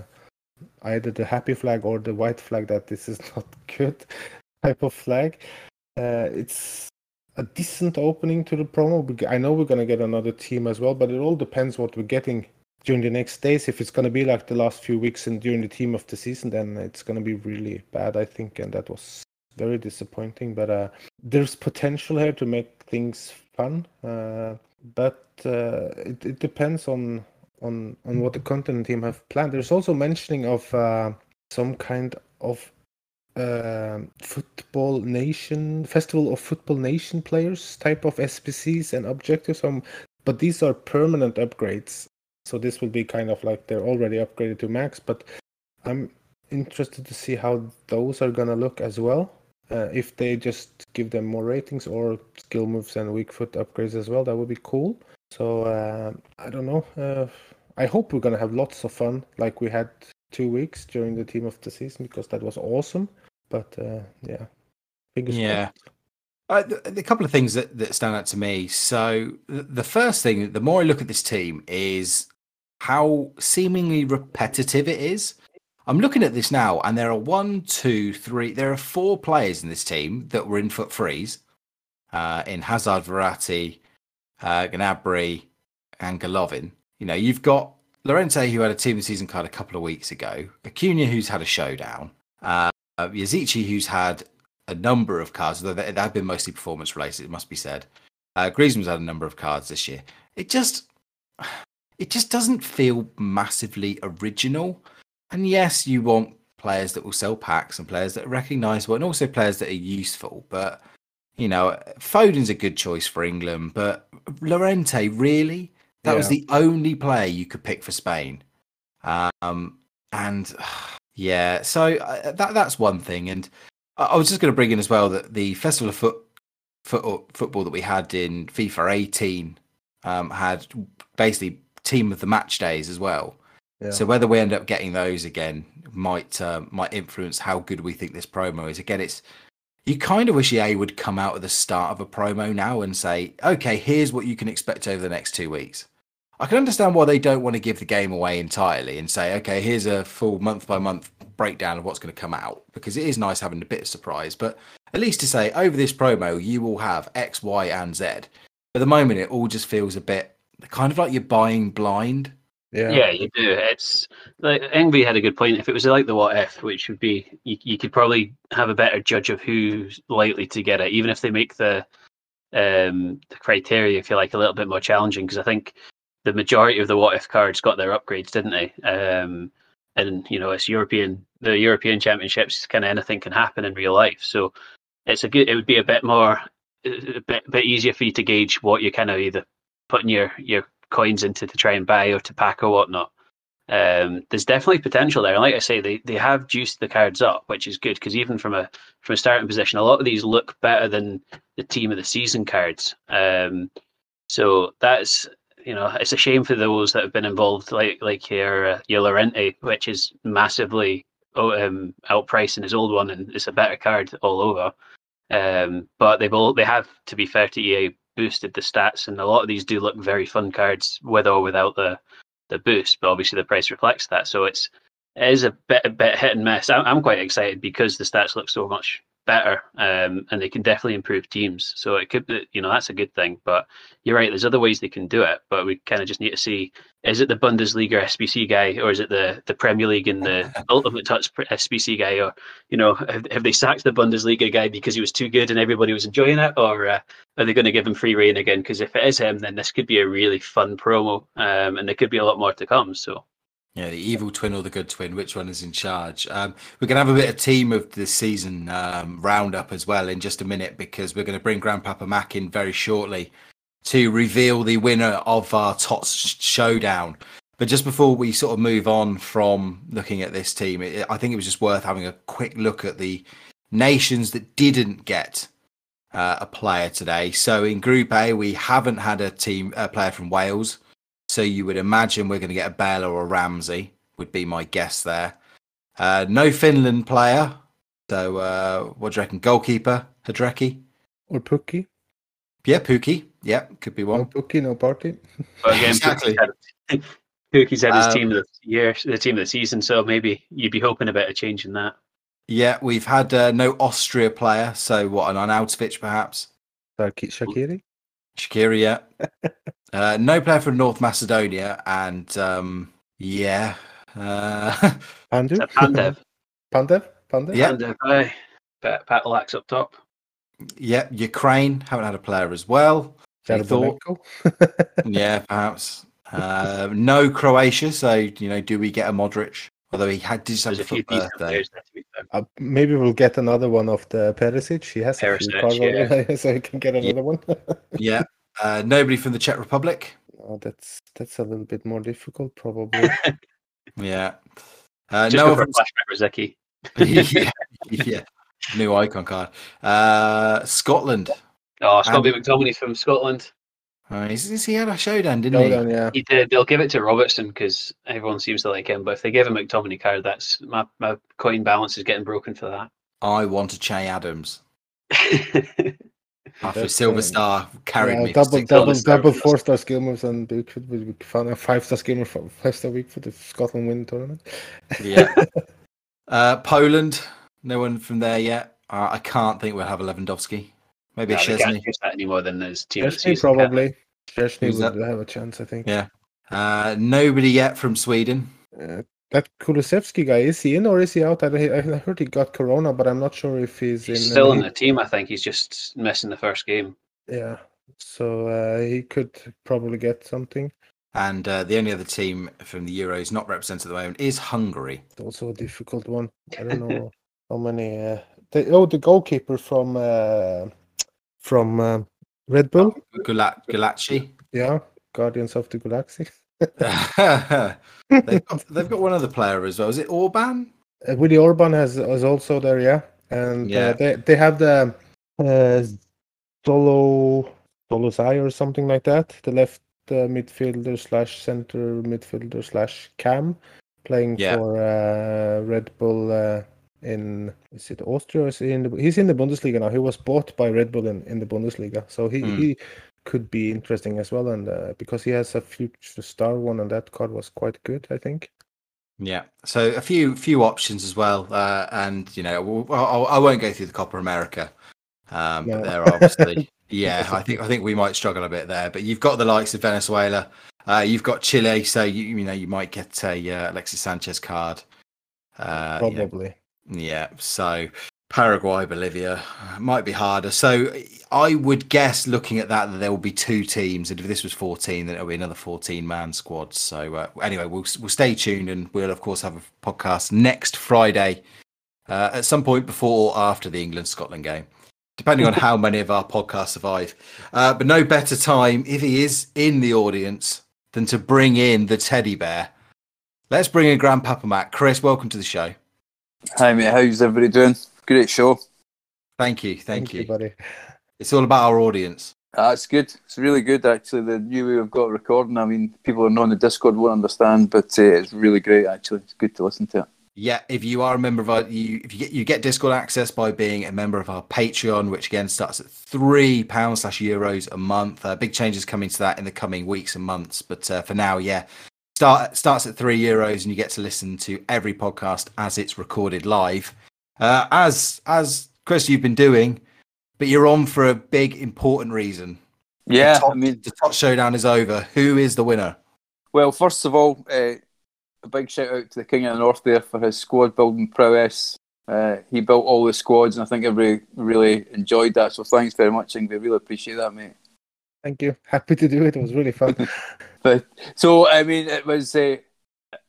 either the happy flag or the white flag that this is *laughs* not good type of flag. Uh, it's a decent opening to the promo. I know we're gonna get another team as well, but it all depends what we're getting during the next days. If it's gonna be like the last few weeks and during the team of the season, then it's gonna be really bad, I think, and that was very disappointing. But uh, there's potential here to make things fun, uh, but uh, it, it depends on on on what the content team have planned. There's also mentioning of uh, some kind of uh, football nation festival of football nation players type of SBCs and objectives. Um, but these are permanent upgrades, so this will be kind of like they're already upgraded to max. But I'm interested to see how those are gonna look as well. Uh, if they just give them more ratings or skill moves and weak foot upgrades as well, that would be cool. So uh, I don't know. Uh, I hope we're gonna have lots of fun, like we had two weeks during the team of the season, because that was awesome. But uh, yeah, fingers Yeah. Uh, the couple of things that, that stand out to me. So the, the first thing, the more I look at this team, is how seemingly repetitive it is. I'm looking at this now, and there are one, two, three. There are four players in this team that were in FUT Freeze, uh, in Hazard, Verratti, uh, Gnabry, and Golovin. You know, you've got Llorente, who had a team of the season card a couple of weeks ago. Acuna, who's had a showdown. Uh, Yazici, who's had a number of cards, though they have been mostly performance related, it must be said. Uh, Griezmann's had a number of cards this year. It just, *sighs* it just doesn't feel massively original. And yes, you want players that will sell packs and players that are recognisable, and also players that are useful. But you know, Foden's a good choice for England, but Llorente really, that was the only player you could pick for Spain. Um, and *sighs* yeah, so uh, that that's one thing. And I I was just going to bring in as well that the Festival of Foot, foot football that we had in FIFA 18 um, had basically team of the match days as well. So whether we end up getting those again might uh, might influence how good we think this promo is. Again, it's you kind of wish EA would come out at the start of a promo now and say, "Okay, here's what you can expect over the next two weeks." I can understand why they don't want to give the game away entirely and say, "Okay, here's a full month by month breakdown of what's going to come out," because it is nice having a bit of surprise. But at least to say, over this promo, you will have X, Y, and Z. At the moment, it all just feels a bit kind of like you're buying blind. Yeah. Yeah, you do. It's like Ingvi had a good point. If it was like the what if, which would be, you, you could probably have a better judge of who's likely to get it, even if they make the um the criteria, if you like, a little bit more challenging. Because I think the majority of the what if cards got their upgrades, didn't they? Um, and you know, it's European, the European Championships. Kind of anything can happen in real life, so it's a good. It would be a bit more, a bit, bit easier for you to gauge what you kind of either putting your your coins into to try and buy or to pack or whatnot. Um, there's definitely potential there, and like I say, they, they have juiced the cards up, which is good because even from a from a starting position, a lot of these look better than the team of the season cards. Um, so that's you know it's a shame for those that have been involved, like like your uh, your Llorente, which is massively oh, um, outpricing his old one, and it's a better card all over. Um, but they've all they have to be fair to EA boosted the stats, and a lot of these do look very fun cards with or without the the boost. But obviously, the price reflects that, so it's it is a bit a bit hit and miss. I'm, I'm quite excited because the stats look so much better, um, and they can definitely improve teams. So it could, be, you know, that's a good thing. But you're right. There's other ways they can do it, but we kind of just need to see: is it the Bundesliga SBC guy, or is it the the Premier League and the *laughs* Ultimate Touch SBC guy, or you know, have, have they sacked the Bundesliga guy because he was too good and everybody was enjoying it, or uh, are they going to give him free reign again? Because if it is him, then this could be a really fun promo, um, and there could be a lot more to come. So Yeah, the evil twin or the good twin, which one is in charge? Um, we're going to have a bit of team of the season um, roundup as well in just a minute because we're going to bring Grandpapa Mac in very shortly to reveal the winner of our TOTS showdown. But just before we sort of move on from looking at this team, it, I think it was just worth having a quick look at the nations that didn't get uh, a player today. So in Group A, we haven't had a team a player from Wales. So you would imagine we're going to get a Bale or a Ramsey, would be my guess there. Uh, no Finland player. So uh, what do you reckon? Goalkeeper, Hradecky? Or Pukki. Yeah, Pukki. Yeah, could be No one. Pukki, no party. But again, Exactly. *laughs* Pukki's had his Um, team of the year, the team of the season, so maybe you'd be hoping a bit of change in that. Yeah, we've had uh, no Austria player. So what, an Arnautovic perhaps? Shaki- Shaqiri. Shakira, yeah. *laughs* uh, no player from North Macedonia. And um, yeah. Uh, Pandu. *laughs* Pandev? *laughs* Pandev. Pandev. Yeah. Pandev, aye. Pat, Patalax up top. yeah, Ukraine. Haven't had a player as well. Any thought? *laughs* Yeah, perhaps. Uh, no Croatia, so you know, do we get a Modric? Although he had did just have a a few birthday. there, to. Uh, maybe we'll get another one of the Perisic. He has a few yeah. so we can get another one. Yeah. Uh, nobody from the Czech Republic. oh, that's that's a little bit more difficult, probably. *laughs* Yeah. Uh, Just no one a from flashback for Zeki. *laughs* yeah, yeah. New icon card. Uh, Scotland. Oh, Scotty And- McTominay from Scotland. Uh, he's, he's, he had a showdown, didn't Go he? yeah. He did, they'll give it to Robertson because everyone seems to like him. But if they give him McTominay card, that's my, my coin balance is getting broken for that. I want a Che Adams *laughs* after Silver um, Star carried Yeah, me. for double, six double, double four star skill moves, and we could we could find a five star skill move for five star week for the Scotland win tournament. Yeah. *laughs* uh, Poland. No one from there yet. Uh, I can't think we'll have a Lewandowski. Maybe No, a they can't Szczęsny. use that any more than his team Szczęsny season. can they? probably. Szczęsny Who's would that? have a chance, I think. Yeah. Uh, nobody yet from Sweden. Uh, that Kulusevski guy is he in or is he out? I, I I heard he got corona, but I'm not sure if he's, He's in. still in the team, I think. He's just missing the first game. Yeah, so uh, he could probably get something. And uh, the only other team from the Euros not represented at the moment is Hungary. It's also a difficult one. I don't know *laughs* how many. Uh, the, oh, the goalkeeper from uh, from uh, Red Bull. Gulat Gulácsi. Yeah, Guardians of the Galaxy. *laughs* *laughs* they've, got, they've got one other player as well. Is it Orban? Uh, Willi Orban has is also there, yeah, and Yeah. Uh, they they have the uh, Solo Szoboszlai or something like that. The left uh, midfielder slash center midfielder slash Cam playing Yeah. for uh, Red Bull uh, in is it Austria? Or is he in the, he's in the Bundesliga now. He was bought by Red Bull in, in the Bundesliga, so he, Hmm. he could be interesting as well. And uh, because he has a future star one, and that card was quite good, I think. Yeah. So a few few options as well, uh, and you know, we'll, I'll, I won't go through the Copa America, um, No. but there are obviously, *laughs* yeah, I think I think we might struggle a bit there. But you've got the likes of Venezuela, uh, you've got Chile, so you you know you might get a uh, Alexis Sanchez card. Uh, you know, Probably. Yeah, so Paraguay, Bolivia might be harder. So I would guess, looking at that, that there will be two teams, and if this was fourteen, then it'll be another fourteen-man squad. So uh, anyway, we'll we'll stay tuned, and we'll of course have a podcast next Friday, uh, at some point before or after the England Scotland game, depending on how many of our podcasts survive. Uh, but no better time if he is in the audience than to bring in the teddy bear. Let's bring in Grandpapa Matt. Chris, welcome to the show. Hi mate, how's everybody doing? Great show. Thank you, thank, you. buddy. It's all about our audience. Ah, it's good. It's really good actually. The new way we've got recording. I mean, people who are not on the Discord won't understand, but uh, it's really great actually. It's good to listen to it. Yeah, if you are a member of our, you if you get you get Discord access by being a member of our Patreon, which again starts at three pounds slash euros a month. Uh, big changes coming to that in the coming weeks and months, but uh, for now, yeah, start starts at three euros, and you get to listen to every podcast as it's recorded live. Uh, as as Chris, you've been doing, but you're on for a big important reason. Yeah, the top, I mean, the top showdown is over. Who is the winner? well, first of all, uh, a big shout out to the King of the North there for his squad building prowess. Uh, he built all the squads, and I think everybody really enjoyed that. So thanks very much, Ingrid. Really appreciate that, mate. Thank you. Happy to do it. It was really fun. *laughs* But so I mean, it was uh,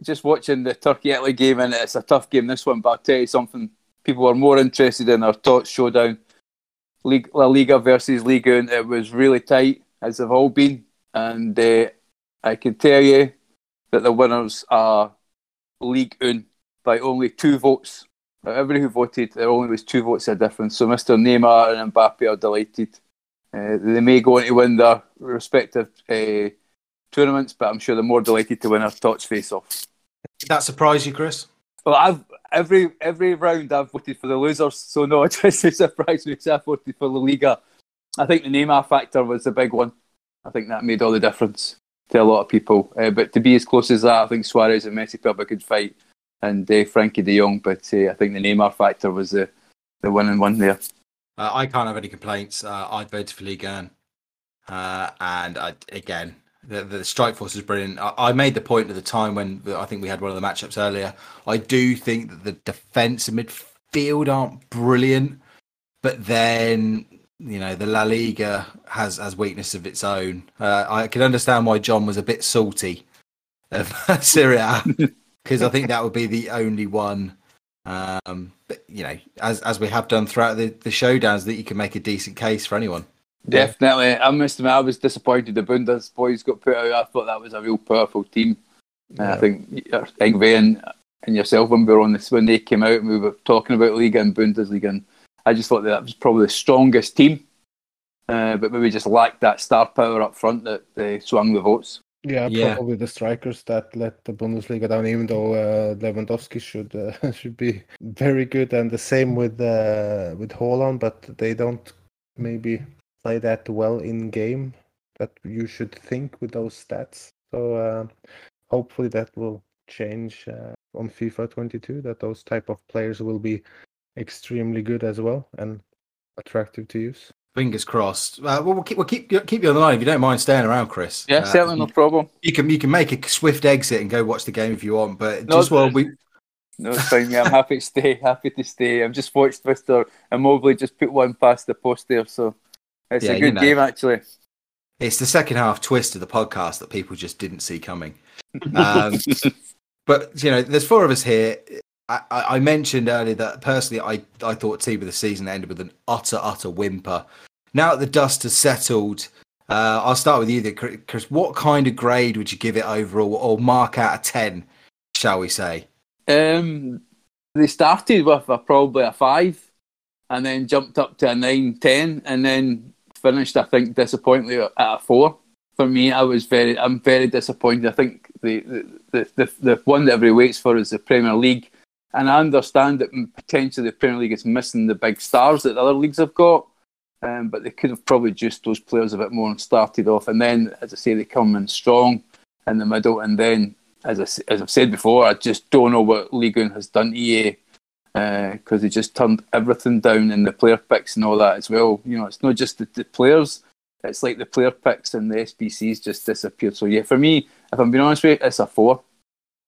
just watching the Turkey Italy game, and it's a tough game this one. But I'll tell you something: people are more interested in our top showdown, League La Liga versus Liga. And it was really tight, as they've all been, and uh, I can tell you that the winners are Ligue 1 by only two votes. Everybody who voted, there only was two votes of difference. So Mr. Neymar and Mbappe are delighted. Uh, they may go on to win their respective uh, tournaments, but I'm sure they're more delighted to win our Tots face off. Did that surprise you, Chris? Well, I've every every round I've voted for the losers, so no, *laughs* it doesn't surprise me because I voted for La Liga. I think the Neymar factor was the big one. I think that made all the difference to a lot of people. Uh, but to be as close as that, I think Suarez and Messi probably could fight, and uh, Frenkie De Jong. But uh, I think the Neymar factor was the the winning one there. Uh, I can't have any complaints. Uh, I voted for Ligue 1. Uh, and I, again, the, the strike force is brilliant. I, I, made the point at the time when I think we had one of the matchups earlier. I do think that the defence and midfield aren't brilliant, but then you know the La Liga has has weakness of its own. Uh, I can understand why John was a bit salty of *laughs* Serie A because *laughs* I think that would be the only one. Um, but you know, as as we have done throughout the, the showdowns, that you can make a decent case for anyone. Definitely. I must admit, I was disappointed the Bundes boys got put out. I thought that was a real powerful team. Yeah. I think Ingvi and, and yourself, when we were on this, when they came out and we were talking about Liga and Bundesliga, and I just thought that, that was probably the strongest team. Uh, but maybe just lacked that star power up front that they swung the votes. Yeah, yeah, probably the strikers that let the Bundesliga down. Even though uh, Lewandowski should uh, *laughs* should be very good, and the same with uh, with Haaland, but they don't maybe play that well in game that you should think with those stats. So uh, hopefully that will change uh, on FIFA 22. That those type of players will be extremely good as well and attractive to use. Fingers crossed. Uh, well, we'll keep we'll keep keep you on the line if you don't mind staying around, Chris. Yeah, uh, certainly no problem. You can you can make a swift exit and go watch the game if you want, but no, just while we. No, it's fine. Yeah, I'm happy to stay. *laughs* Happy to stay. I'm just watched Mister Immobile just put one past the post there, so it's yeah, a good you know, game, actually. It's the second half twist of the podcast that people just didn't see coming. Um, *laughs* but you know, there's four of us here. I, I, mentioned earlier that personally, I, I thought team of the season ended with an utter utter whimper. Now that the dust has settled, uh, I'll start with you, Chris. What kind of grade would you give it overall, or mark out of ten, shall we say? Um, they started with a, probably a five, and then jumped up to a nine, ten, and then finished, I think, disappointingly at a four. For me, I was very, I'm very disappointed. I think the the, the, the one that everybody waits for is the Premier League, and I understand that potentially the Premier League is missing the big stars that the other leagues have got. Um, but they could have probably juiced those players a bit more and started off. And then, as I say, they come in strong in the middle. And then, as, I, as I've said before, I just don't know what Ligue 1 has done to EA because uh, they just turned everything down in the player picks and all that as well. You know, it's not just the, the, players; it's like the player picks and the SBCs just disappeared. So yeah, for me, if I'm being honest with you, it's a four.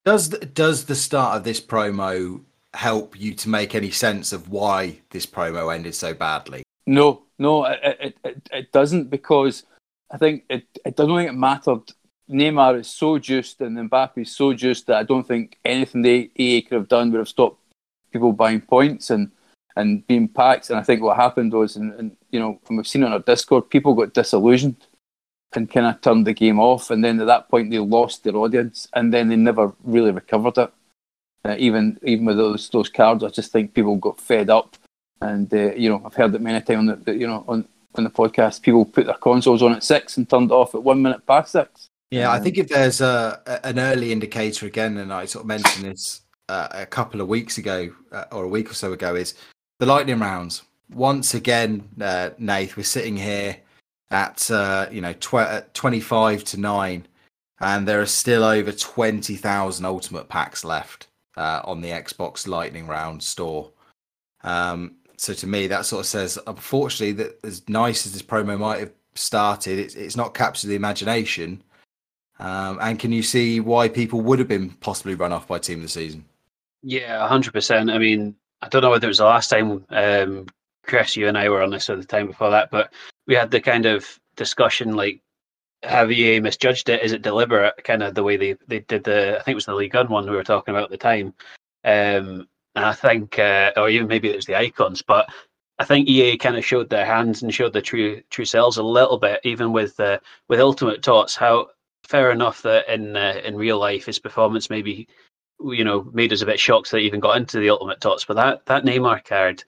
Does does the start of this promo help you to make any sense of why this promo ended so badly? No, no, it it, it, doesn't because I think it I don't think it mattered. Neymar is so juiced and Mbappe is so juiced that I don't think anything the EA could have done would have stopped people buying points and and being packed. And I think what happened was, and, and you know, and we've seen on our Discord, people got disillusioned and kind of turned the game off. And then at that point, they lost their audience, and then they never really recovered it. Uh, even even with those those cards, I just think people got fed up. And uh, you know, I've heard it many times on the, you know on on the podcast. People put their consoles on at six and turned it off at one minute past six. Yeah, I think if there's a an early indicator again, and I sort of mentioned this uh, a couple of weeks ago uh, or a week or so ago is the lightning rounds. Once again, uh, Nath, we're sitting here at uh, you know tw- 25 to nine, and there are still over 20,000 ultimate packs left uh, on the Xbox Lightning Round store. Um, so to me, that sort of says, unfortunately, that as nice as this promo might have started, it's, it's not captured the imagination. Um, and can you see why people would have been possibly run off by team of the season? Yeah, hundred percent. I mean, I don't know whether it was the last time um, Chris, you and I were on this or the time before that, but we had the kind of discussion like have EA misjudged it? Is it deliberate? Kind of the way they, they did the I think it was the League Gun one we were talking about at the time. Um, and I think uh, or even maybe it was the icons, but I think EA kind of showed their hands and showed the true true selves a little bit, even with uh, with Ultimate Tots. How fair enough that in uh, in real life his performance maybe you know, made us a bit shocked that he even got into the Ultimate Tots. But that that Neymar card,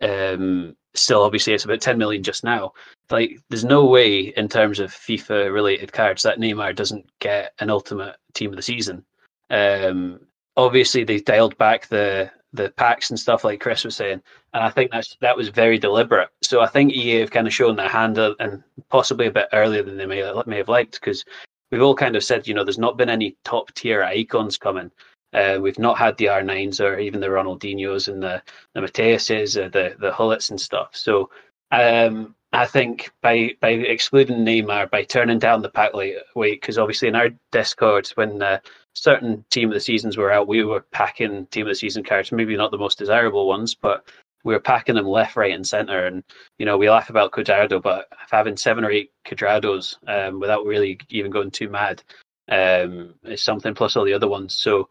Um, still, obviously, it's about 10 million just now. Like, there's no way in terms of FIFA related cards that Neymar doesn't get an ultimate team of the season. Um, obviously, they dialed back the the packs and stuff like Chris was saying, and I think that's that was very deliberate. So I think EA have kind of shown their hand and possibly a bit earlier than they may may have liked because we've all kind of said, you know, there's not been any top tier icons coming. Uh, we've not had the R9s or even the Ronaldinhos and the the Matthäuses, uh, the the Gullits and stuff. So um, I think by by excluding Neymar, by turning down the pack weight, because obviously in our Discord when uh, certain team of the seasons were out, we were packing team of the season cards. Maybe not the most desirable ones, but we were packing them left, right, and center. And you know, we laugh about Cuadrado, but having seven or eight Cuadrados um, without really even going too mad um, is something. Plus all the other ones. So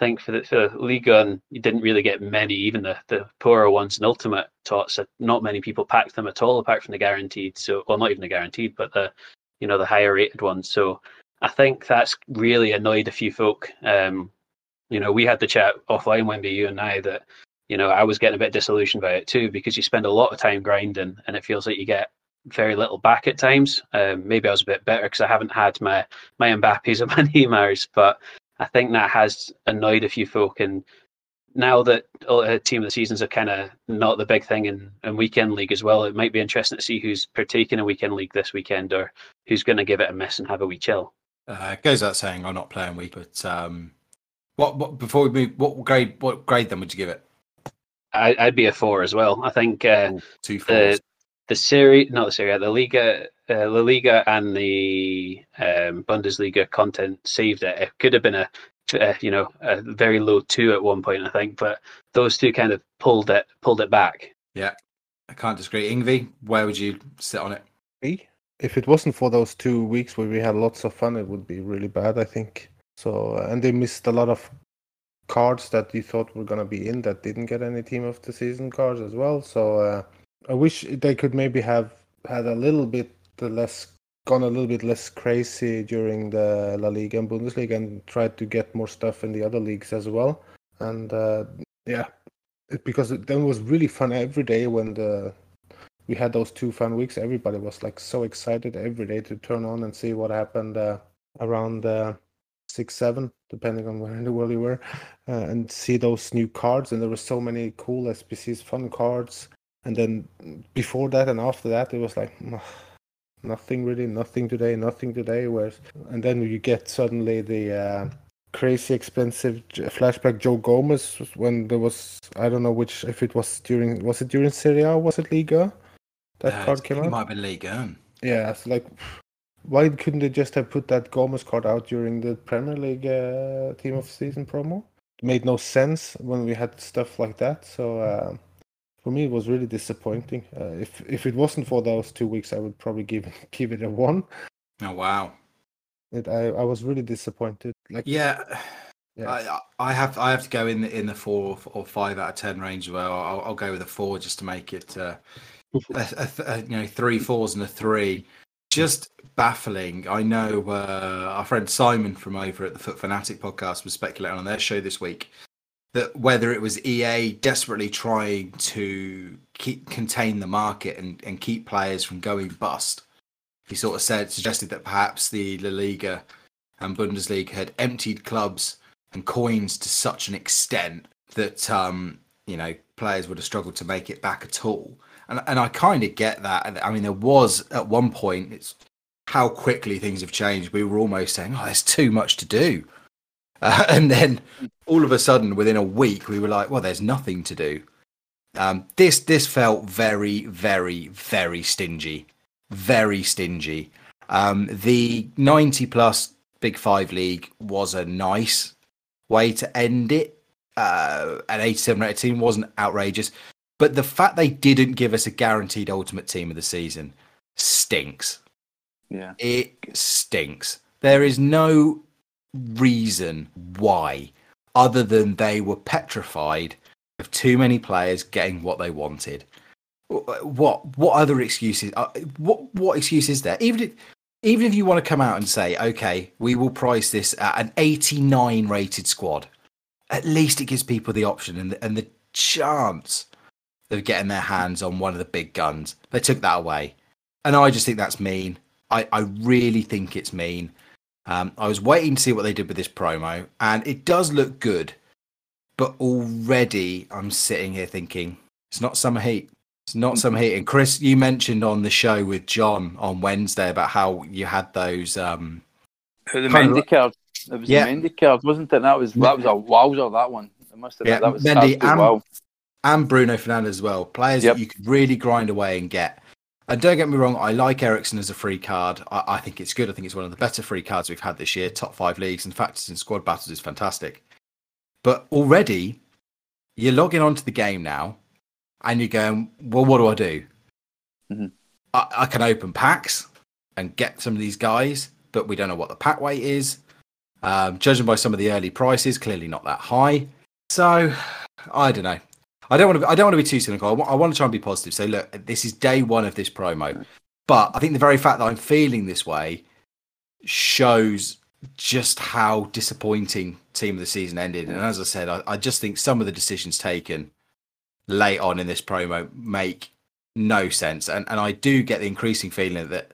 think for the for Liga, you didn't really get many, even the, the poorer ones in Ultimate Tots. Not many people packed them at all, apart from the guaranteed. So, well, not even the guaranteed, but the you know the higher rated ones. So, I think that's really annoyed a few folk. Um, you know, we had the chat offline, Wimby, you and I, that you know I was getting a bit disillusioned by it too because you spend a lot of time grinding, and it feels like you get very little back at times. Um, maybe I was a bit better because I haven't had my my Mbappes *laughs* or my Neymars, but I think that has annoyed a few folk. And now that uh, team of the seasons are kind of not the big thing in, in weekend league as well, it might be interesting to see who's partaking in weekend league this weekend or who's going to give it a miss and have a wee chill. Uh, goes without saying, I'm not playing week, but um, what, what before we move, what grade what grade then would you give it? I, would be a four as well. I think uh, two fours. The, the series, not the series, the Liga, uh, La Liga, and the um, Bundesliga content saved it. It could have been a, a, you know, a very low two at one point, I think, but those two kind of pulled it, pulled it back. Yeah, I can't disagree. Ingvi, where would you sit on it? Me? If it wasn't for those two weeks where we had lots of fun, it would be really bad. I think so. And they missed a lot of cards that you thought were gonna be in that didn't get any team of the season cards as well. So. Uh, I wish they could maybe have had a little bit less gone a little bit less crazy during the La Liga and Bundesliga and tried to get more stuff in the other leagues as well. And uh, yeah, it, because it then was really fun every day when the we had those two fun weeks. Everybody was like so excited every day to turn on and see what happened uh, around uh, six, seven, depending on where in the world you were, uh, and see those new cards. And there were so many cool SBCs, fun cards and then before that and after that it was like nothing really nothing today nothing today whereas and then you get suddenly the uh, crazy expensive flashback joe gomez when there was i don't know which if it was during was it during Serie A was it liga that uh, card came out? it might be liga. Yeah it's like why couldn't they just have put that gomez card out during the premier league uh, team of season promo? It made no sense when we had stuff like that so uh, for me it was really disappointing. Uh, if if it wasn't for those two weeks, I would probably give *laughs* give it a one. Oh wow! It, I I was really disappointed. Like yeah. Yeah. I, I have I have to go in the in the four or five out of ten range. Well, I'll, I'll go with a four just to make it, uh, a, a, a, you know, three fours and a three. Just baffling. I know uh, our friend Simon from over at the Foot Fanatic podcast was speculating on their show this week that whether it was EA desperately trying to keep contain the market and, and keep players from going bust. He sort of said suggested that perhaps the La Liga and Bundesliga had emptied clubs and coins to such an extent that um, you know players would have struggled to make it back at all. And and I kind of get that. I mean, there was at one point it's how quickly things have changed. We were almost saying, "Oh, there's too much to do." Uh, *laughs* and then all of a sudden, within a week, we were like, well, there's nothing to do. Um, this this felt very, very, very stingy, very stingy. Um, the 90 plus Big Five League was a nice way to end it. Uh, an 87 rated team wasn't outrageous, but the fact they didn't give us a guaranteed Ultimate Team of the season stinks. Yeah, it stinks. There is no reason why, other than they were petrified of too many players getting what they wanted. What what other excuses? Uh, what what excuse is there? Even if even if you want to come out and say, okay, we will price this at an 89 rated squad, at least it gives people the option and the, and the chance of getting their hands on one of the big guns. They took that away. And I just think that's mean. I, I really think it's mean. Um, I was waiting to see what they did with this promo, and it does look good. But already I'm sitting here thinking, it's not summer heat. It's not summer heat. And Chris, you mentioned on the show with John on Wednesday about how you had those um, The Mendy card. It was Yeah. the Mendy card, wasn't it? That was that was a wowzer. That one. It must have. Yeah, been. That was Mendy and- wow. and Bruno Fernandez as well. Players Yep. that you could really grind away and get. And don't get me wrong, I like Eriksen as a free card. I, I think it's good. I think it's one of the better free cards we've had this year. Top five leagues. In fact, it's in squad battles is fantastic. But already, you're logging onto the game now, and you're going, well, what do I do? Mhm. I, I can open packs and get some of these guys, but we don't know what the pack weight is. Um, judging by some of the early prices, clearly not that high. So I don't know. I don't want to. I don't want to be too cynical. I wa- I want to try and be positive. So look, this is day one of this promo, but I think the very fact that I'm feeling this way shows just how disappointing team of the season ended. And as I said, I, I just think some of the decisions taken late on in this promo make no sense. And and I do get the increasing feeling that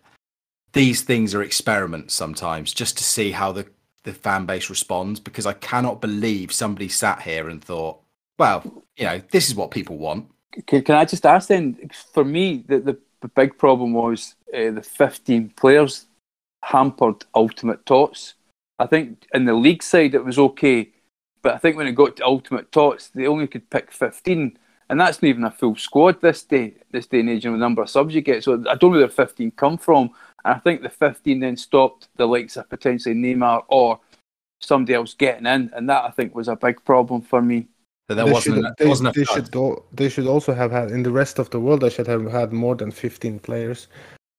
these things are experiments sometimes, just to see how the the fan base responds. Because I cannot believe somebody sat here and thought, well, you know, this is what people want. Can, can I just ask then? For me, the the, the big problem was uh, the 15 players hampered Ultimate Tots. I think in the league side it was okay, but I think when it got to Ultimate Tots, they only could pick 15, and that's not even a full squad this day, this day and age, and the number of subs you get. So I don't know where the 15 come from. And I think the 15 then stopped the likes of potentially Neymar or somebody else getting in, and that I think was a big problem for me. That they wasn't, should, they, wasn't they should al- they should also have had in the rest of the world. They should have had more than fifteen players,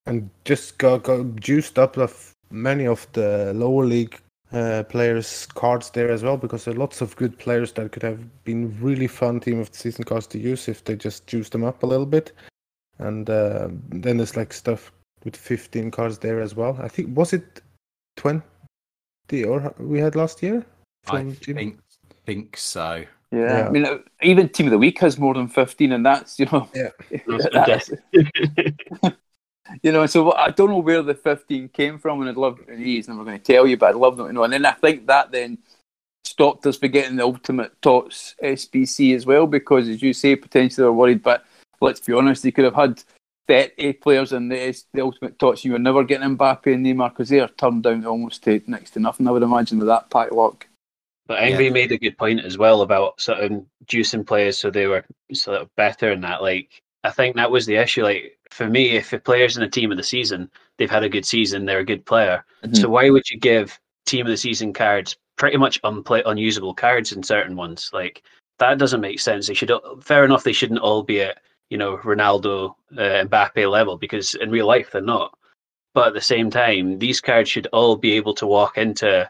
and just got, got juiced up of many of the lower league uh, players' cards there as well, because there are lots of good players that could have been really fun team of the season cards to use if they just juiced them up a little bit. And uh, then there's like stuff with fifteen cards there as well. I think was it twenty or we had last year. I think think so. Yeah. Yeah. I mean, uh, even Team of the Week has more than 15, and that's, you know, Yeah. *laughs* that's, *laughs* you know, so I don't know where the 15 came from, and I'd love, and he's never going to tell you, but I'd love to know. And then I think that then stopped us for getting the Ultimate Tots SBC as well, because as you say, potentially they were worried, but let's be honest, they could have had 30 players in the, the Ultimate Tots, you were never getting Mbappe and Neymar, because they are turned down almost to next to nothing, I would imagine, with that pack lock. But Angry Yeah. made a good point as well about sort of juicing players so they were sort of better and that. Like, I think that was the issue. Like, for me, if a player's in a team of the season, they've had a good season, they're a good player. Mhm. So why would you give team of the season cards pretty much unplay- unusable cards in certain ones? Like, that doesn't make sense. They should, fair enough, they shouldn't all be at, you know, Ronaldo, uh, Mbappe level because in real life they're not. But at the same time, these cards should all be able to walk into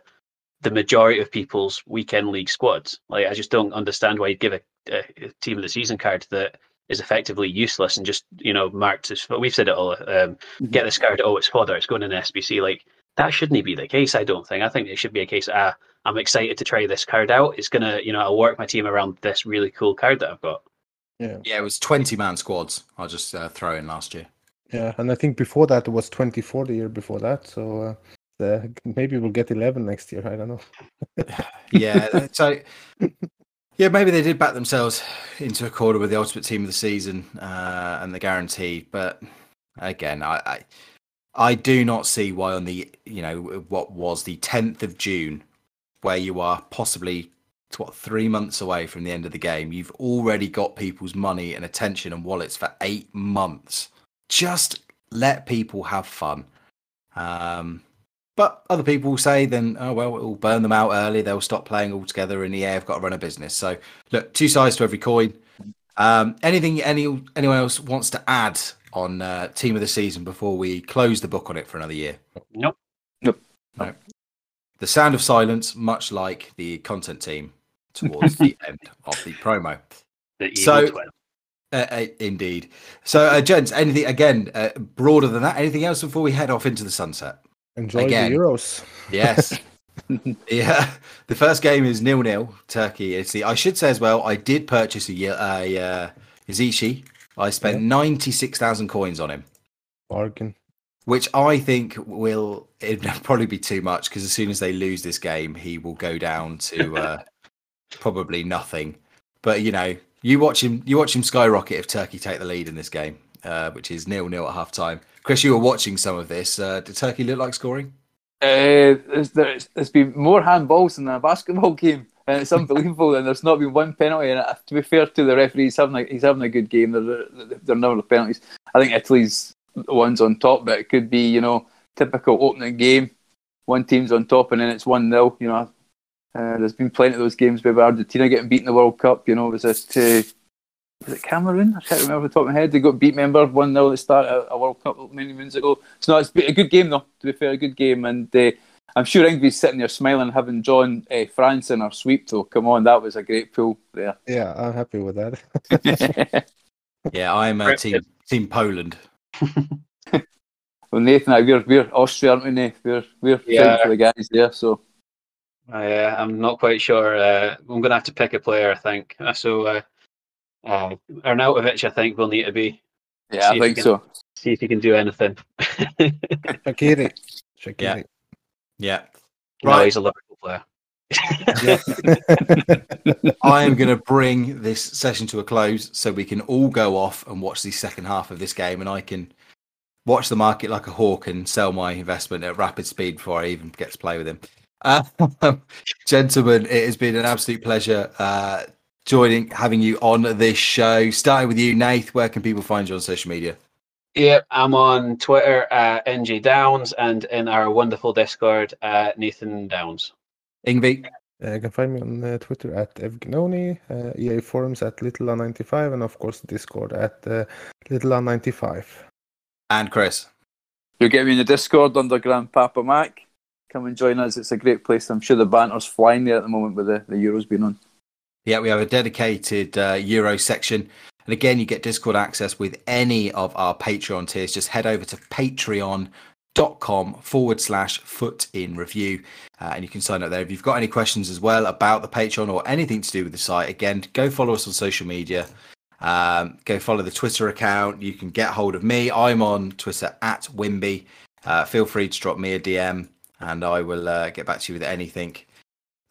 the majority of people's weekend league squads. Like, I just don't understand why you'd give a, a, a team of the season card that is effectively useless and just you know marked as. We've said it all. Um, Get this card. Oh, it's fodder. It's going in SBC. Like that shouldn't be the case. I don't think. I think it should be a case. Ah, I'm excited to try this card out. It's gonna, you know, I'll work my team around this really cool card that I've got. Yeah. Yeah, it was 20 man squads. I'll just uh, throw in last year. Yeah, and I think before that it was 24 the year before that. So uh, the, *laughs* maybe we'll get 11 next year. I don't know. *laughs* Yeah, so yeah, maybe they did back themselves into a corner with the ultimate team of the season uh, and the guarantee. But again, I, I I do not see why on the you know what was the 10th of June, where you are possibly what three months away from the end of the game, you've already got people's money and attention and wallets for eight months. Just let people have fun. Um, but other people will say then, oh well, it will burn them out early. They'll stop playing altogether, and yeah, I've got to run a business. So look, two sides to every coin. Um, anything any anyone else wants to add on uh, team of the season before we close the book on it for another year? Nope. Nope. The sound of silence, much like the content team towards the *laughs* end of the promo. The So- Uh, uh, indeed. So, uh, gents, anything again uh, broader than that? Anything else before we head off into the sunset? Enjoy Again. the Euros. Yes. *laughs* yeah. The first game is nil nil. Turkey. It's the. I should say as well. I did purchase a, a uh. I spent 96,000 coins on him, Bargain. which I think will it'd *laughs* probably be too much because as soon as they lose this game, he will go down to uh, *laughs* probably nothing. But you know, you watch him, you watch him skyrocket if Turkey take the lead in this game, uh, which is nil nil at half time. Chris, you were watching some of this. Uh, did Turkey look like scoring? Uh, there's, been more handballs than a basketball game, and it's unbelievable. and there's not been one penalty. And uh, to be fair to the referee, he's having a, he's having a good game. There, are never penalties. I think Italy's the ones on top, but it could be you know typical opening game. One team's on top, and then it's one 0 You know, uh, there's been plenty of those games with Argentina getting beaten in the World Cup. You know, was it uh, was it Cameroon? I can't remember off the top of my head. They got beat, member 1 0 at the start of a World Cup many moons ago. So, no, it's been a good game, though, to be fair, a good game. And uh, I'm sure Ingvi's sitting there smiling, having drawn uh, France in our sweep, though. Come on, that was a great pull there. Yeah, I'm happy with that. *laughs* Yeah, I'm uh, team team Poland. *laughs* well, Nathan, I- we're, we're Austria, aren't we, Nath? We're, we're Yeah. for the guys there, so. I, uh, I'm not quite sure. Uh, I'm going to have to pick a player, I think. Uh, so, uh, uh, Arnautovic, I think, will need to be. Yeah, See I if think can- so. See if he can do anything. *laughs* Shaqiri. Shaqiri. Yeah. no, Right. he's a Liverpool player. *laughs* I am going to bring this session to a close so we can all go off and watch the second half of this game, and I can watch the market like a hawk and sell my investment at rapid speed before I even get to play with him. Uh, *laughs* gentlemen, it has been an absolute pleasure uh, joining, having you on this show. Starting with you, Nath. Where can people find you on social media? Yep, I'm on Twitter at NG Downs and in our wonderful Discord at Nathan Downs. Ingvi, Uh, you can find me on uh, Twitter at Evgnoni, uh, EA forums at LittleR95, and of course Discord at uh, LittleR95. and Chris. You'll get me in the Discord under Grandpapa Mac. Come and join us. It's a great place. I'm sure the banter's flying there at the moment with the, the Euros being on. Yeah, we have a dedicated uh, Euro section. And again, you get Discord access with any of our Patreon tiers. Just head over to patreon.com forward slash foot in review. Uh, and you can sign up there. If you've got any questions as well about the Patreon or anything to do with the site, again, go follow us on social media. Um, go follow the Twitter account. You can get hold of me. I'm on Twitter at Wimby. Uh, feel free to drop me a DM and I will uh, get back to you with anything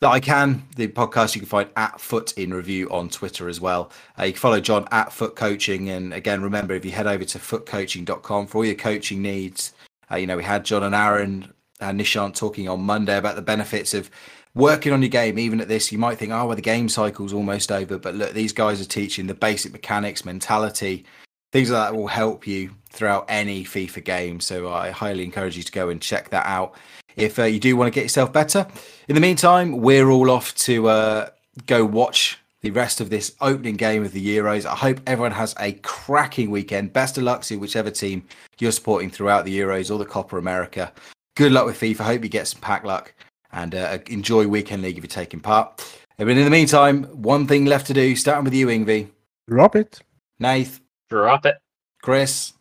that I can. The podcast you can find at Foot in Review on Twitter as well. Uh, you can follow John at Foot Coaching. And again, remember, if you head over to footcoaching.com for all your coaching needs, uh, you know, we had John and Aaron and Nishant talking on Monday about the benefits of working on your game. Even at this, you might think, oh, well, the game cycle's almost over. But look, these guys are teaching the basic mechanics, mentality, things like that will help you throughout any FIFA game. So I highly encourage you to go and check that out if uh, you do want to get yourself better. In the meantime, we're all off to uh, go watch the rest of this opening game of the Euros. I hope everyone has a cracking weekend. Best of luck to whichever team you're supporting throughout the Euros or the Copa America. Good luck with FIFA. Hope you get some pack luck and uh, enjoy Weekend League if you're taking part. But in the meantime, one thing left to do, starting with you, Ingvi, Drop it. Nath, Drop it. Chris,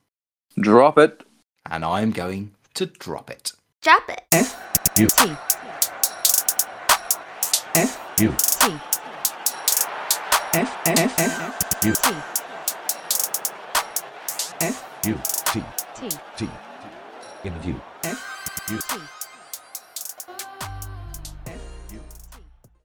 Drop it. and I'm going to drop it. Drop it. U T. U T. U T. U T T. T in the U U T.